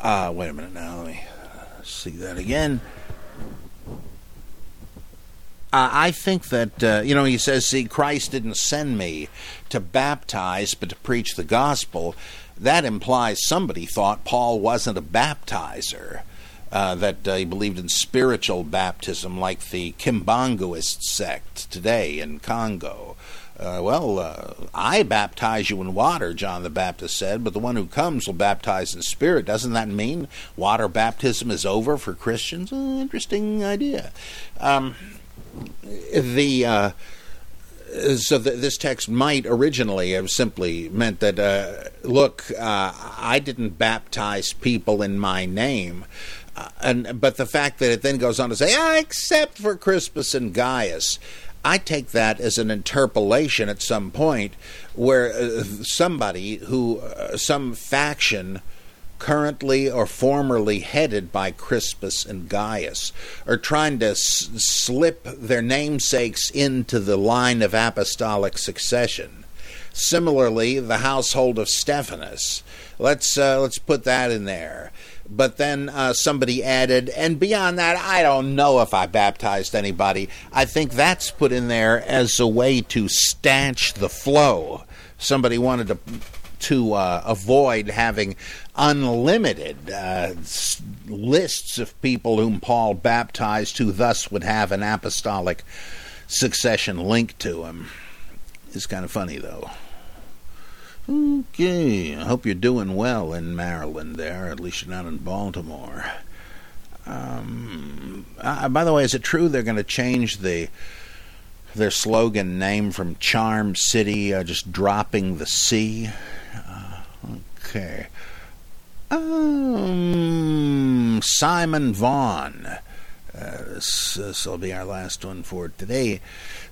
Uh, wait a minute now. Let me see that again. Uh, I think that, uh, you know, he says, see, Christ didn't send me to baptize, but to preach the gospel that implies somebody thought Paul wasn't a baptizer. Uh, that uh, he believed in spiritual baptism, like the Kimbanguist sect today in Congo. Uh, well, uh, I baptize you in water, John the Baptist said, but the one who comes will baptize in spirit. Doesn't that mean water baptism is over for Christians? Uh, interesting idea. Um, the uh, so th- this text might originally have simply meant that, uh, look, uh, I didn't baptize people in my name. Uh, and but the fact that it then goes on to say, ah, except for Crispus and Gaius, I take that as an interpolation at some point where uh, somebody who, uh, some faction, currently or formerly headed by Crispus and Gaius, are trying to s- slip their namesakes into the line of apostolic succession. Similarly, the household of Stephanus. Let's uh, let's put that in there. But then uh, somebody added, and beyond that, I don't know if I baptized anybody. I think that's put in there as a way to stanch the flow. Somebody wanted to to uh, avoid having unlimited uh, lists of people whom Paul baptized, who thus would have an apostolic succession linked to him. It's kind of funny, though. Okay, I hope you're doing well in Maryland there, at least you're not in Baltimore. Um, uh, by the way, is it true they're going to change the their slogan name from Charm City, uh, just dropping the C? Okay. Um, Simon Vaughn. Uh, this will be our last one for today.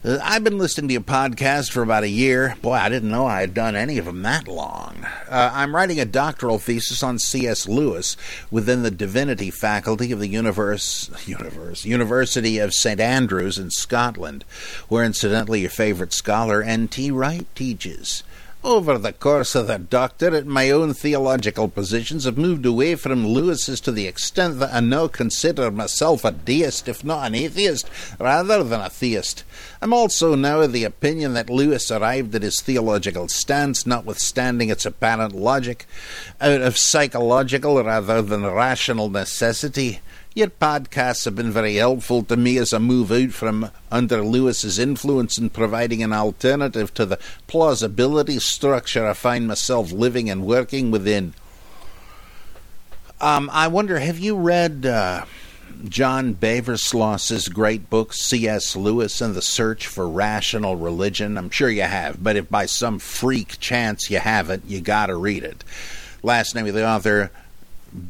Uh, I've been listening to your podcast for about a year. Boy, I didn't know I had done any of them that long. Uh, I'm writing a doctoral thesis on C.S. Lewis within the divinity faculty of the universe, universe, University of St. Andrews in Scotland, where incidentally your favorite scholar N.T. Wright teaches. Over the course of the doctorate, my own theological positions have moved away from Lewis's to the extent that I now consider myself a deist, if not an atheist, rather than a theist. I'm also now of the opinion that Lewis arrived at his theological stance, notwithstanding its apparent logic, out of psychological rather than rational necessity. Your podcasts have been very helpful to me as I move out from under Lewis's influence in providing an alternative to the plausibility structure I find myself living and working within. Um, I wonder, have you read uh, John Beversluis's great book, C.S. Lewis and the Search for Rational Religion? I'm sure you have, but if by some freak chance you haven't, you gotta read it. Last name of the author,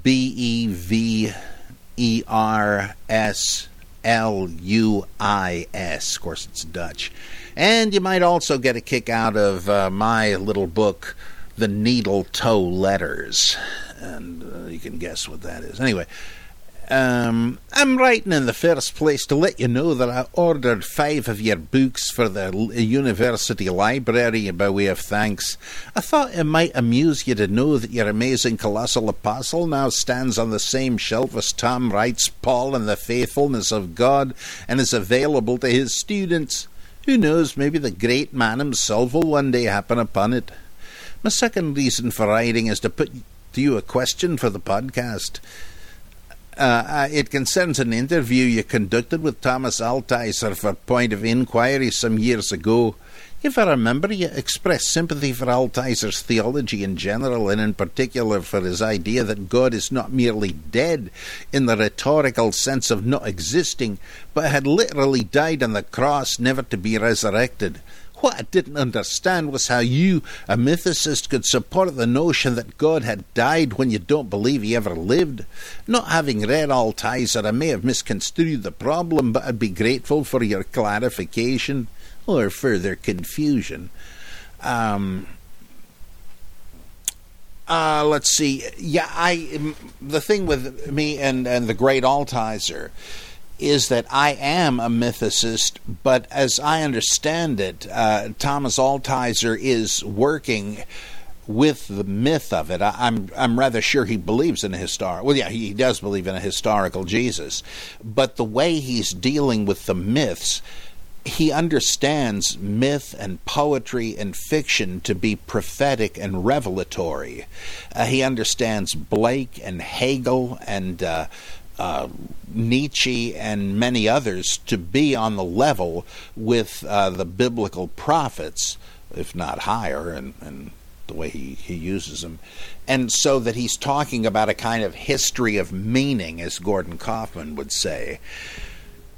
B E R S L U I S. Of course, it's Dutch. And you might also get a kick out of uh, my little book, The Needle Toe Letters. And uh, you can guess what that is. Anyway, um, I'm writing in the first place to let you know that I ordered five of your books for the university library by way of thanks. I thought it might amuse you to know that your amazing colossal apostle now stands on the same shelf as Tom Wright's Paul and the Faithfulness of God and is available to his students. Who knows, maybe the great man himself will one day happen upon it. My second reason for writing is to put to you a question for the podcast. Uh, uh, it concerns an interview you conducted with Thomas Altizer for Point of Inquiry some years ago. If I remember, you expressed sympathy for Altizer's theology in general, and in particular for his idea that God is not merely dead in the rhetorical sense of not existing, but had literally died on the cross, never to be resurrected. What I didn't understand was how you, a mythicist, could support the notion that God had died when you don't believe he ever lived. Not having read Altizer, I may have misconstrued the problem, but I'd be grateful for your clarification or further confusion. Um, uh, let's see. Yeah, I the thing with me and and the great Altizer is that I am a mythicist, but as I understand it, uh, Thomas Altizer is working with the myth of it. I, am I'm, I'm rather sure he believes in a historical. Well, yeah, he does believe in a historical Jesus, but the way he's dealing with the myths. He understands myth and poetry and fiction to be prophetic and revelatory. Uh, he understands Blake and Hegel and uh, uh, Nietzsche and many others to be on the level with uh, the biblical prophets, if not higher, and, and the way he, he uses them. And so that he's talking about a kind of history of meaning, as Gordon Kaufman would say,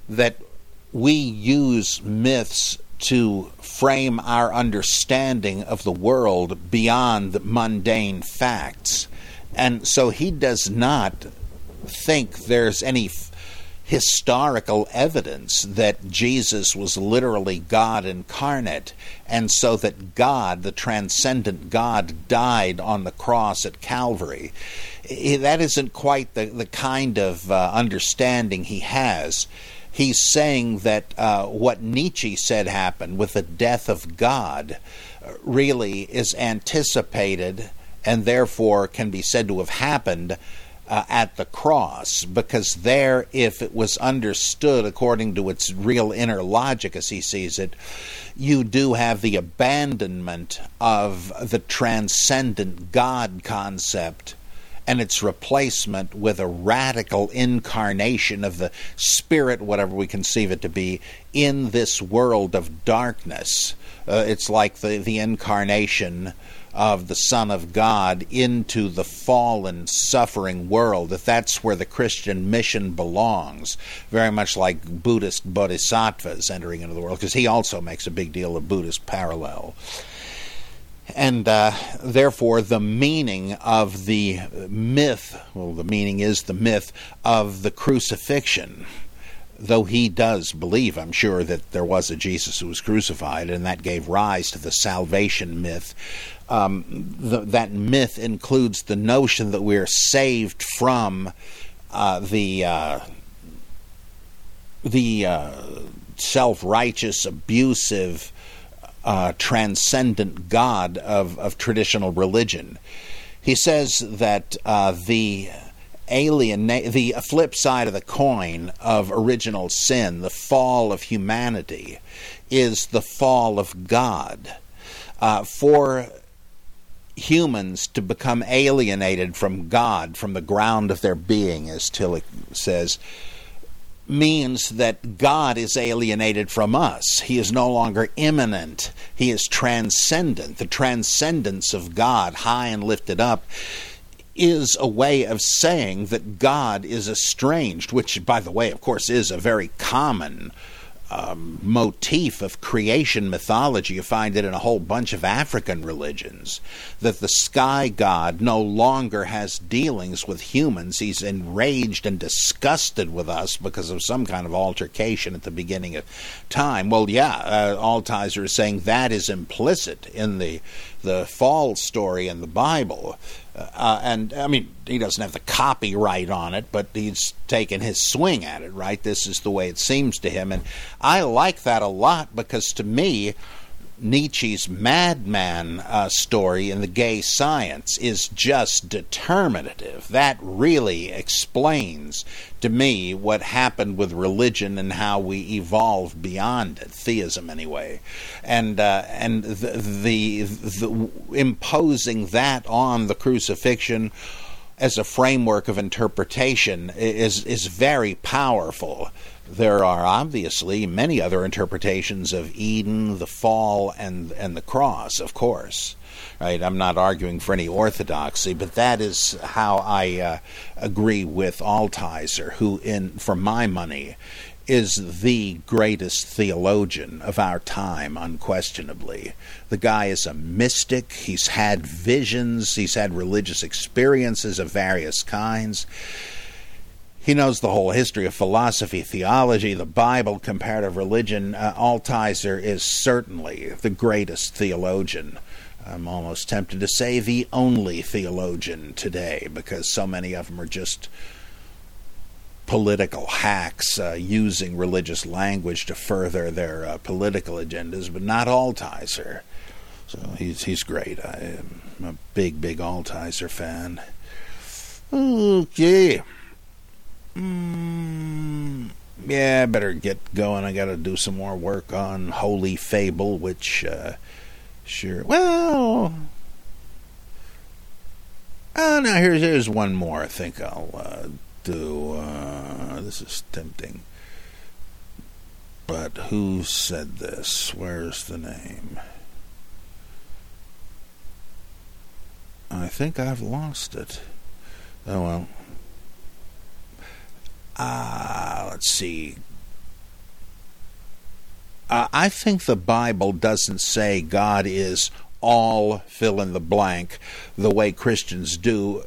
that we use myths to frame our understanding of the world beyond mundane facts. And so he does not think there's any f- historical evidence that Jesus was literally God incarnate, and so that God, the transcendent God, died on the cross at Calvary. That isn't quite the, the kind of uh, understanding he has. He's saying that uh, what Nietzsche said happened with the death of God uh, really is anticipated and therefore can be said to have happened uh, at the cross, because there, if it was understood according to its real inner logic as he sees it, you do have the abandonment of the transcendent God concept and its replacement with a radical incarnation of the Spirit, whatever we conceive it to be, in this world of darkness. Uh, it's like the, the incarnation of the Son of God into the fallen, suffering world, that that's where the Christian mission belongs. Very much like Buddhist bodhisattvas entering into the world, because he also makes a big deal of Buddhist parallel. And uh, therefore, the meaning of the myth, well, the meaning is the myth of the crucifixion though he does believe, I'm sure, that there was a Jesus who was crucified, and that gave rise to the salvation myth um, the, that myth includes the notion that we're saved from uh, the uh, the uh, self-righteous, abusive uh, transcendent God of, of traditional religion. He says that uh, the alien, the flip side of the coin of original sin, the fall of humanity, is the fall of God. Uh, for humans to become alienated from God, from the ground of their being, as Tillich says, means that God is alienated from us. He is no longer immanent, He is transcendent. The transcendence of God, high and lifted up, is a way of saying that God is estranged, which, by the way, of course, is a very common um, motif of creation mythology. You find it in a whole bunch of African religions that the sky god no longer has dealings with humans. He's enraged and disgusted with us because of some kind of altercation at the beginning of time. Well, yeah, uh, Altizer is saying that is implicit in the the fall story in the Bible. Uh, and I mean, he doesn't have the copyright on it, but he's taken his swing at it, right? This is the way it seems to him. And I like that a lot because to me, Nietzsche's madman uh, story in the gay science is just determinative. That really explains to me what happened with religion and how we evolved beyond it, theism anyway, and uh, and the, the, the imposing that on the crucifixion as a framework of interpretation is is very powerful there are obviously many other interpretations of Eden, the fall, and and the cross, of course. Right? I'm not arguing for any orthodoxy, but that is how I uh, agree with Altizer, who, in for my money, is the greatest theologian of our time, unquestionably. The guy is a mystic. He's had visions. He's had religious experiences of various kinds he knows the whole history of philosophy, theology, the Bible, comparative religion. Uh, Altizer is certainly the greatest theologian. I'm almost tempted to say the only theologian today because so many of them are just political hacks uh, using religious language to further their uh, political agendas, but not Altizer. So he's he's great. I am a big, big Altizer fan. Okay. Mm, yeah, I better get going. I got to do some more work on Holy Fable, which, uh, sure. Well, oh, now here's here's one more. I think I'll uh, do. Uh, this is tempting, but who said this? Where's the name? I think I've lost it. Oh well uh, let's see. Uh, I think the Bible doesn't say God is all fill in the blank the way Christians do,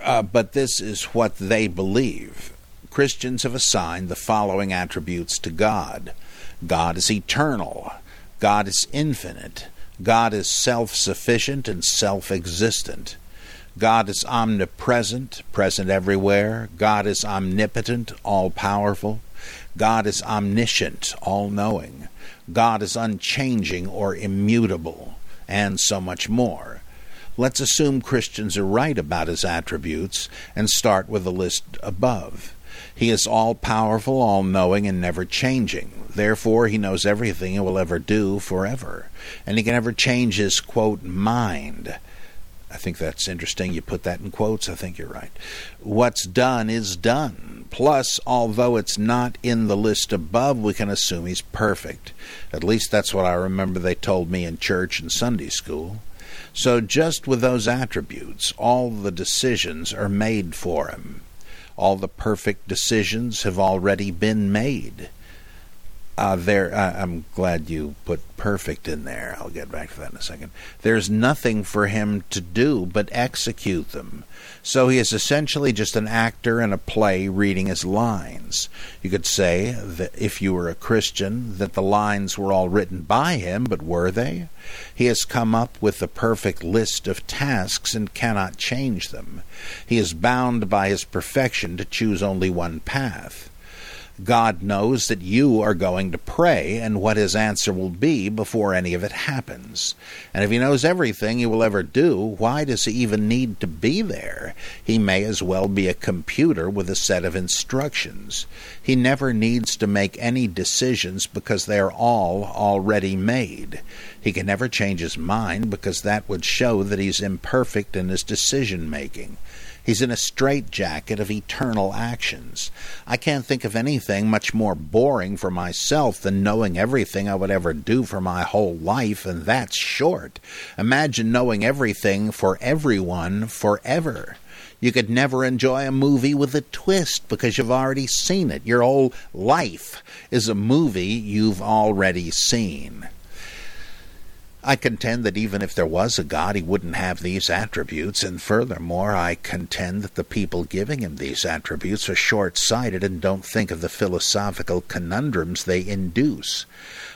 uh, but this is what they believe. Christians have assigned the following attributes to God God is eternal, God is infinite, God is self sufficient and self existent. God is omnipresent, present everywhere. God is omnipotent, all powerful. God is omniscient, all knowing. God is unchanging or immutable, and so much more. Let's assume Christians are right about his attributes and start with the list above. He is all powerful, all knowing, and never changing. Therefore, he knows everything he will ever do forever. And he can never change his, quote, mind. I think that's interesting. You put that in quotes. I think you're right. What's done is done. Plus, although it's not in the list above, we can assume he's perfect. At least that's what I remember they told me in church and Sunday school. So, just with those attributes, all the decisions are made for him. All the perfect decisions have already been made. Uh, there, uh, I'm glad you put perfect in there. I'll get back to that in a second. There's nothing for him to do but execute them. So he is essentially just an actor in a play reading his lines. You could say that if you were a Christian, that the lines were all written by him, but were they? He has come up with the perfect list of tasks and cannot change them. He is bound by his perfection to choose only one path. God knows that you are going to pray and what his answer will be before any of it happens. And if he knows everything you will ever do, why does he even need to be there? He may as well be a computer with a set of instructions. He never needs to make any decisions because they are all already made. He can never change his mind because that would show that he's imperfect in his decision making. He's in a straitjacket of eternal actions. I can't think of anything much more boring for myself than knowing everything I would ever do for my whole life, and that's short. Imagine knowing everything for everyone forever. You could never enjoy a movie with a twist because you've already seen it. Your whole life is a movie you've already seen. I contend that even if there was a God, he wouldn't have these attributes, and furthermore, I contend that the people giving him these attributes are short sighted and don't think of the philosophical conundrums they induce.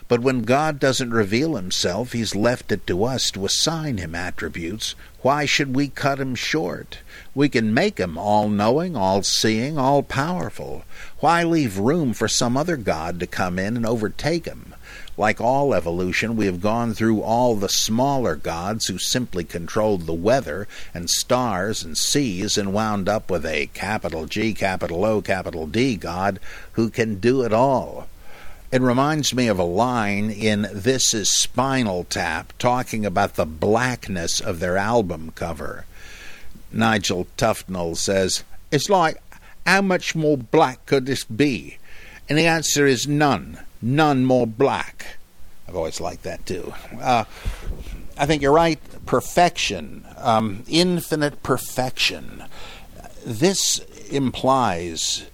But when God doesn't reveal himself, he's left it to us to assign him attributes. Why should we cut him short? We can make him all knowing, all seeing, all powerful. Why leave room for some other God to come in and overtake him? Like all evolution, we have gone through all the smaller gods who simply controlled the weather and stars and seas and wound up with a capital G, capital O, capital D god who can do it all. It reminds me of a line in This Is Spinal Tap talking about the blackness of their album cover. Nigel Tufnel says, It's like, how much more black could this be? And the answer is none none more black. I've always liked that too. Uh, I think you're right. Perfection, um, infinite perfection. This implies.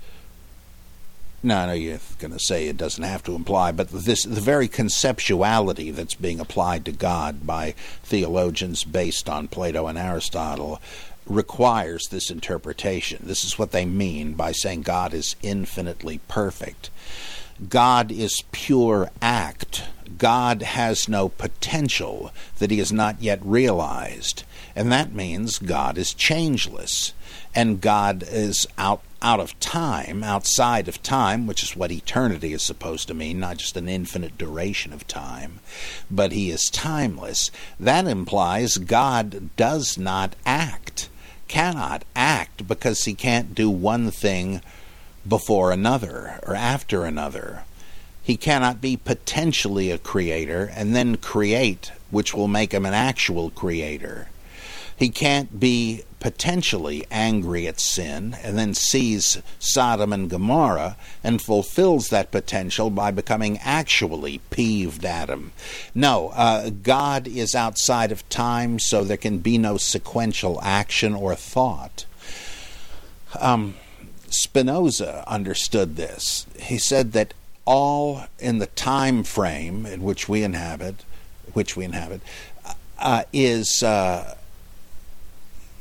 No, I know you're going to say it doesn't have to imply, but this the very conceptuality that's being applied to God by theologians based on Plato and Aristotle requires this interpretation. This is what they mean by saying God is infinitely perfect. God is pure act. God has no potential that he has not yet realized. And that means God is changeless. And God is out, out of time, outside of time, which is what eternity is supposed to mean, not just an infinite duration of time, but he is timeless. That implies God does not act, cannot act, because he can't do one thing before another or after another. He cannot be potentially a creator and then create, which will make him an actual creator. He can't be potentially angry at sin and then sees Sodom and Gomorrah and fulfills that potential by becoming actually peeved at him. No, uh, God is outside of time, so there can be no sequential action or thought. Um, Spinoza understood this. He said that all in the time frame in which we inhabit, which we inhabit, uh, is uh,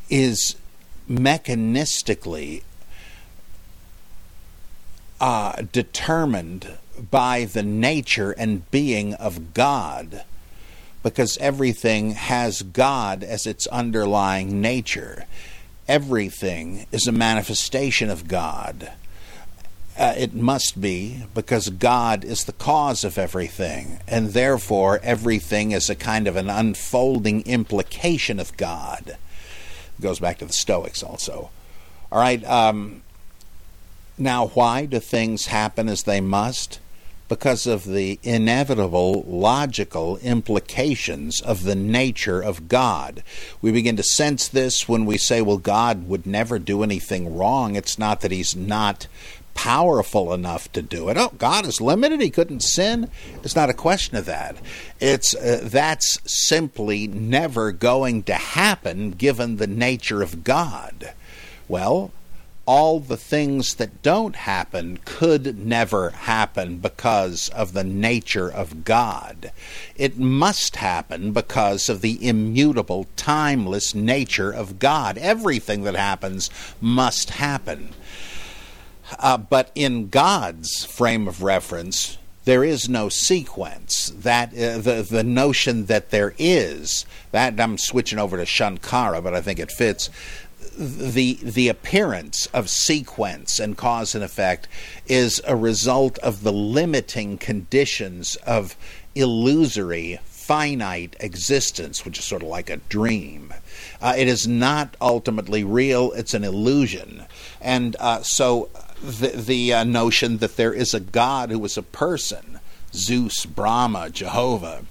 is mechanistically uh, determined by the nature and being of God, because everything has God as its underlying nature everything is a manifestation of God. Uh, it must be because God is the cause of everything, and therefore everything is a kind of an unfolding implication of God. It goes back to the Stoics also. All right. Um, now, why do things happen as they must? Because of the inevitable logical implications of the nature of God. We begin to sense this when we say, well, God would never do anything wrong. It's not that He's not powerful enough to do it. Oh, God is limited. He couldn't sin. It's not a question of that. It's uh, that's simply never going to happen given the nature of God. Well, all the things that don't happen could never happen because of the nature of God. It must happen because of the immutable, timeless nature of God. Everything that happens must happen. Uh, but in God's frame of reference, there is no sequence. That uh, the the notion that there is that I'm switching over to Shankara, but I think it fits the the appearance of sequence and cause and effect is a result of the limiting conditions of illusory finite existence, which is sort of like a dream. Uh, it is not ultimately real, it's an illusion. And uh, so the, the uh, notion that there is a God who is a person, Zeus, Brahma, Jehovah,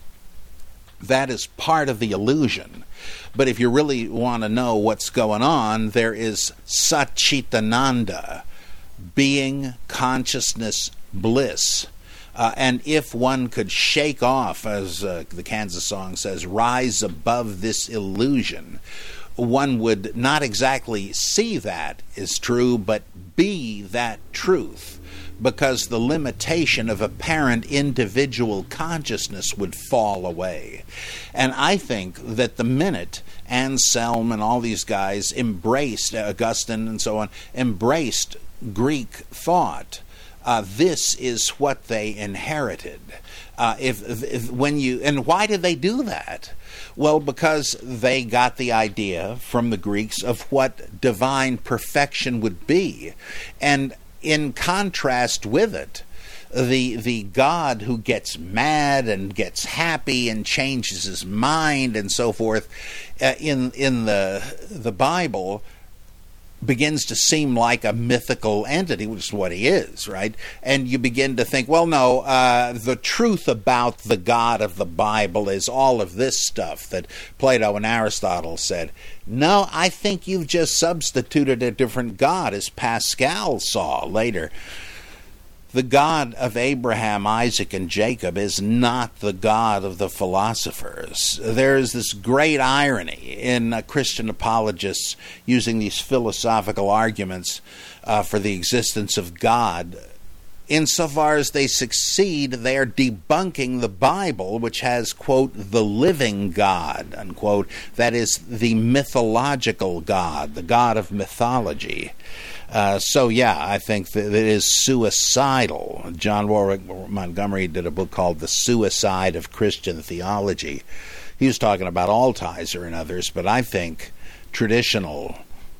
that is part of the illusion. But if you really want to know what's going on, there is Satchitananda, being, consciousness, bliss. Uh, and if one could shake off, as uh, the Kansas song says, rise above this illusion, one would not exactly see that is true, but be that truth because the limitation of apparent individual consciousness would fall away. And I think that the minute Anselm and all these guys embraced, Augustine and so on, embraced Greek thought, uh, this is what they inherited. Uh, if, if, when you and why did they do that? Well, because they got the idea from the Greeks of what divine perfection would be, and in contrast with it, the the God who gets mad and gets happy and changes his mind and so forth uh, in in the the Bible begins to seem like a mythical entity, which is what he is, right? And you begin to think, well, no, uh, the truth about the God of the Bible is all of this stuff that Plato and Aristotle said. No, I think you've just substituted a different God, as Pascal saw later the God of Abraham, Isaac, and Jacob is not the God of the philosophers. There is this great irony in uh, Christian apologists using these philosophical arguments uh, for the existence of God. Insofar as they succeed, they are debunking the Bible, which has, quote, the living God, unquote, that is, the mythological God, the God of mythology. Uh, so yeah, I think that it is suicidal. John Warwick Montgomery did a book called "The Suicide of Christian Theology." He was talking about Altizer and others, but I think traditional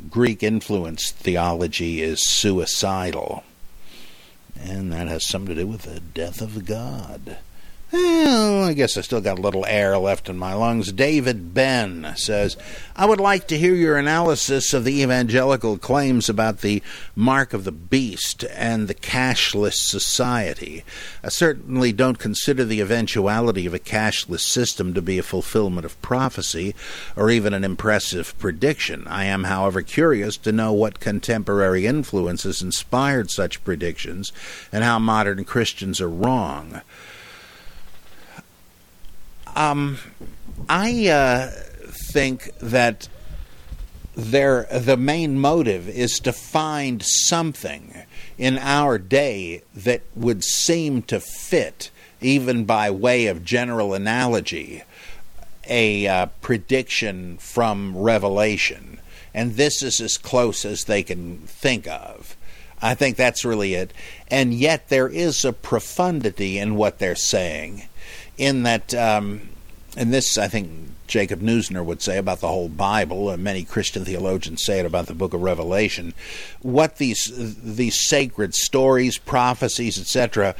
Greek influenced theology is suicidal, and that has something to do with the death of God. Well, I guess I still got a little air left in my lungs. David Ben says, I would like to hear your analysis of the evangelical claims about the mark of the beast and the cashless society. I certainly don't consider the eventuality of a cashless system to be a fulfillment of prophecy or even an impressive prediction. I am, however, curious to know what contemporary influences inspired such predictions and how modern Christians are wrong. Um, I uh, think that there the main motive is to find something in our day that would seem to fit, even by way of general analogy, a uh, prediction from Revelation. And this is as close as they can think of. I think that's really it. And yet there is a profundity in what they're saying in that, um, and this I think Jacob Neusner would say about the whole Bible, and many Christian theologians say it about the book of Revelation, what these these sacred stories, prophecies, etc.,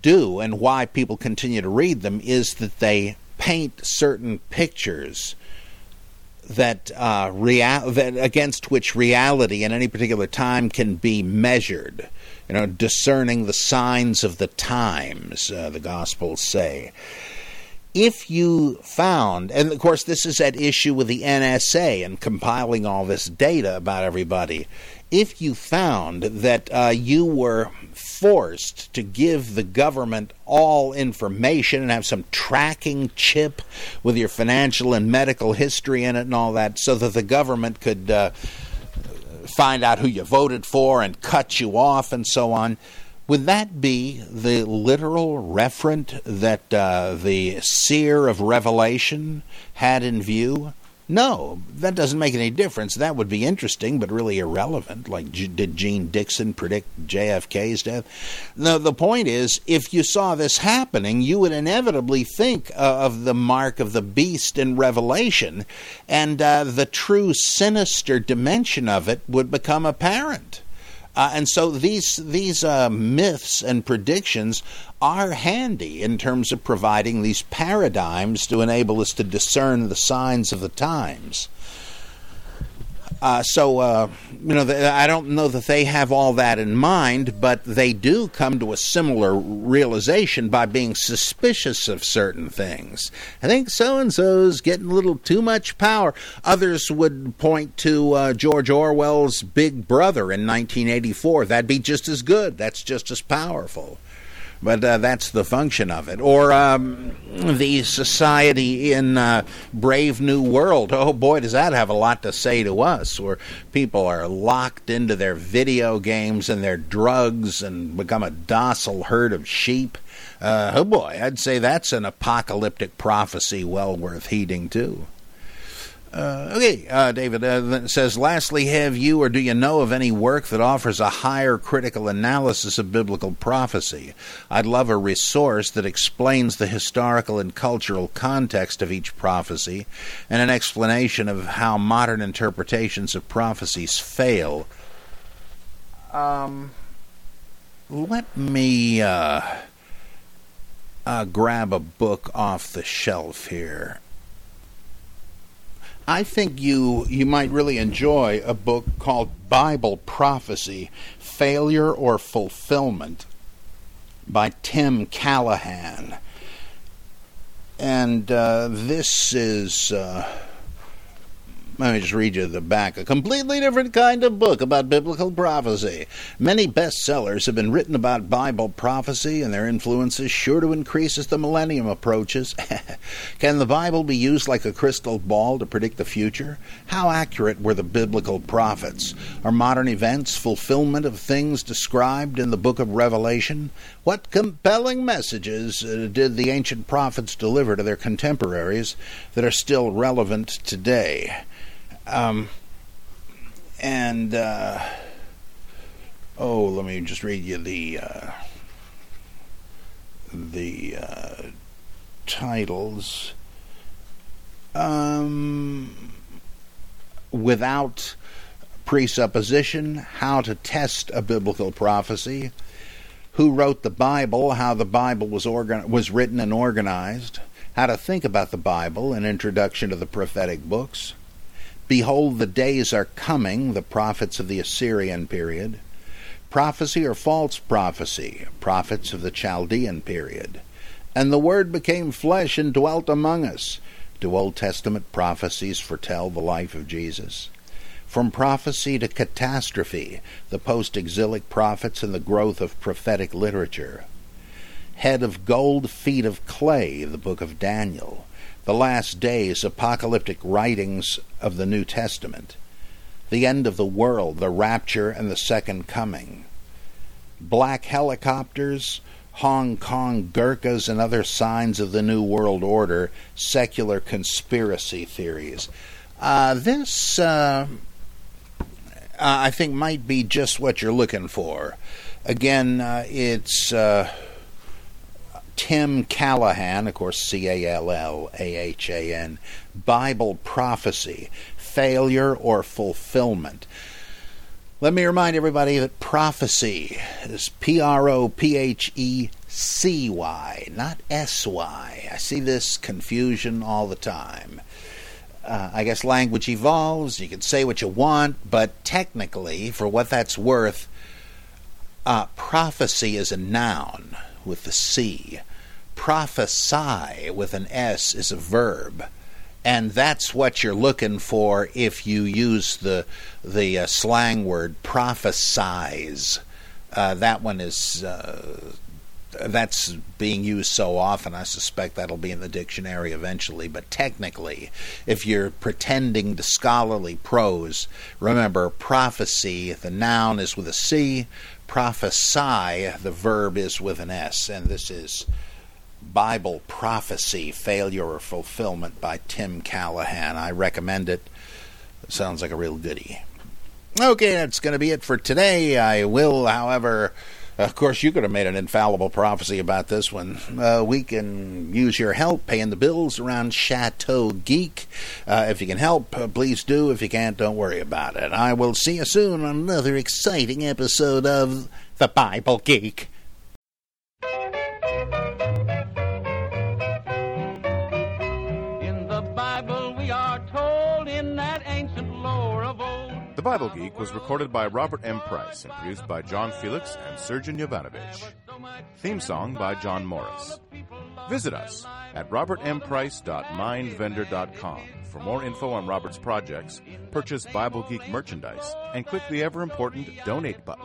do, and why people continue to read them, is that they paint certain pictures that uh, rea- that against which reality in any particular time can be measured. You know, discerning the signs of the times, uh, the Gospels say. If you found, and of course, this is at issue with the NSA and compiling all this data about everybody, if you found that uh, you were forced to give the government all information and have some tracking chip with your financial and medical history in it and all that, so that the government could uh, find out who you voted for and cut you off and so on would that be the literal referent that uh, the seer of Revelation had in view? No, that doesn't make any difference. That would be interesting, but really irrelevant. Like, did Jeane Dixon predict JFK's death? No, the point is, if you saw this happening, you would inevitably think uh, of the mark of the beast in Revelation, and uh, the true sinister dimension of it would become apparent. Uh, and so these these uh, myths and predictions are handy in terms of providing these paradigms to enable us to discern the signs of the times. Uh, so, uh, you know, I don't know that they have all that in mind, but they do come to a similar realization by being suspicious of certain things. I think so and so's getting a little too much power. Others would point to uh, George Orwell's Big Brother in 1984. That'd be just as good, that's just as powerful but uh, that's the function of it. Or um, the society in uh, Brave New World. Oh boy, does that have a lot to say to us, where people are locked into their video games and their drugs and become a docile herd of sheep. Uh, oh boy, I'd say that's an apocalyptic prophecy well worth heeding, too. Uh, okay, uh, David uh, says, lastly, have you or do you know of any work that offers a higher critical analysis of biblical prophecy? I'd love a resource that explains the historical and cultural context of each prophecy and an explanation of how modern interpretations of prophecies fail. Um, let me uh, uh, grab a book off the shelf here. I think you you might really enjoy a book called Bible Prophecy: Failure or Fulfillment by Tim Callahan. And uh, this is uh, let me just read you the back. A completely different kind of book about biblical prophecy. Many bestsellers have been written about Bible prophecy, and their influence is sure to increase as the millennium approaches. Can the Bible be used like a crystal ball to predict the future? How accurate were the biblical prophets? Are modern events fulfillment of things described in the book of Revelation? What compelling messages uh, did the ancient prophets deliver to their contemporaries that are still relevant today? Um, and uh, oh, let me just read you the uh, the uh, titles. Um, without presupposition, how to test a biblical prophecy, who wrote the Bible, how the Bible was organ- was written and organized, how to think about the Bible, an introduction to the prophetic books, Behold, the days are coming, the prophets of the Assyrian period. Prophecy or false prophecy, prophets of the Chaldean period. And the Word became flesh and dwelt among us. Do Old Testament prophecies foretell the life of Jesus? From prophecy to catastrophe, the post exilic prophets and the growth of prophetic literature. Head of gold, feet of clay, the book of Daniel the last days, apocalyptic writings of the New Testament, the end of the world, the rapture, and the second coming, black helicopters, Hong Kong Gurkhas, and other signs of the New World Order, secular conspiracy theories. Uh, this, uh, I think, might be just what you're looking for. Again, uh, it's uh, Tim Callahan, of course, C A L L A H A N, Bible Prophecy Failure or Fulfillment. Let me remind everybody that prophecy is P R O P H E C Y, not S Y. I see this confusion all the time. Uh, I guess language evolves. You can say what you want, but technically, for what that's worth, uh, prophecy is a noun with the C prophesy with an S is a verb. And that's what you're looking for if you use the the uh, slang word prophesize. Uh, that one is uh, that's being used so often. I suspect that'll be in the dictionary eventually. But technically, if you're pretending to scholarly prose, remember prophecy. The noun is with a C. Prophesy. The verb is with an S. And this is Bible Prophecy Failure or Fulfillment by Tim Callahan. I recommend it. sounds like a real goodie. Okay, that's going to be it for today. I will, however, of course, you could have made an infallible prophecy about this one. Uh, we can use your help paying the bills around Chateau Geek. Uh, if you can help, uh, please do. If you can't, don't worry about it. I will see you soon on another exciting episode of The Bible Geek. The Bible Geek was recorded by Robert M. Price and produced by John Felix and Sergeant Yovanovich. Theme song by John Morris. Visit us at robertmprice.mindvendor.com for more info on Robert's projects, purchase Bible Geek merchandise, and click the ever important donate button.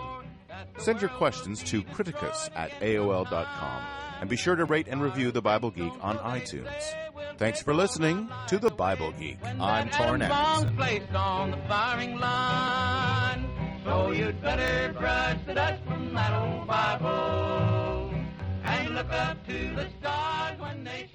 Send your questions to criticus at AOL.com and be sure to rate and review The Bible Geek on iTunes. Thanks for listening to The Bible Geek. I'm Torrin Bombs Anderson. placed on the firing line. So you'd better brush the dust from that old Bible and look up to the stars when they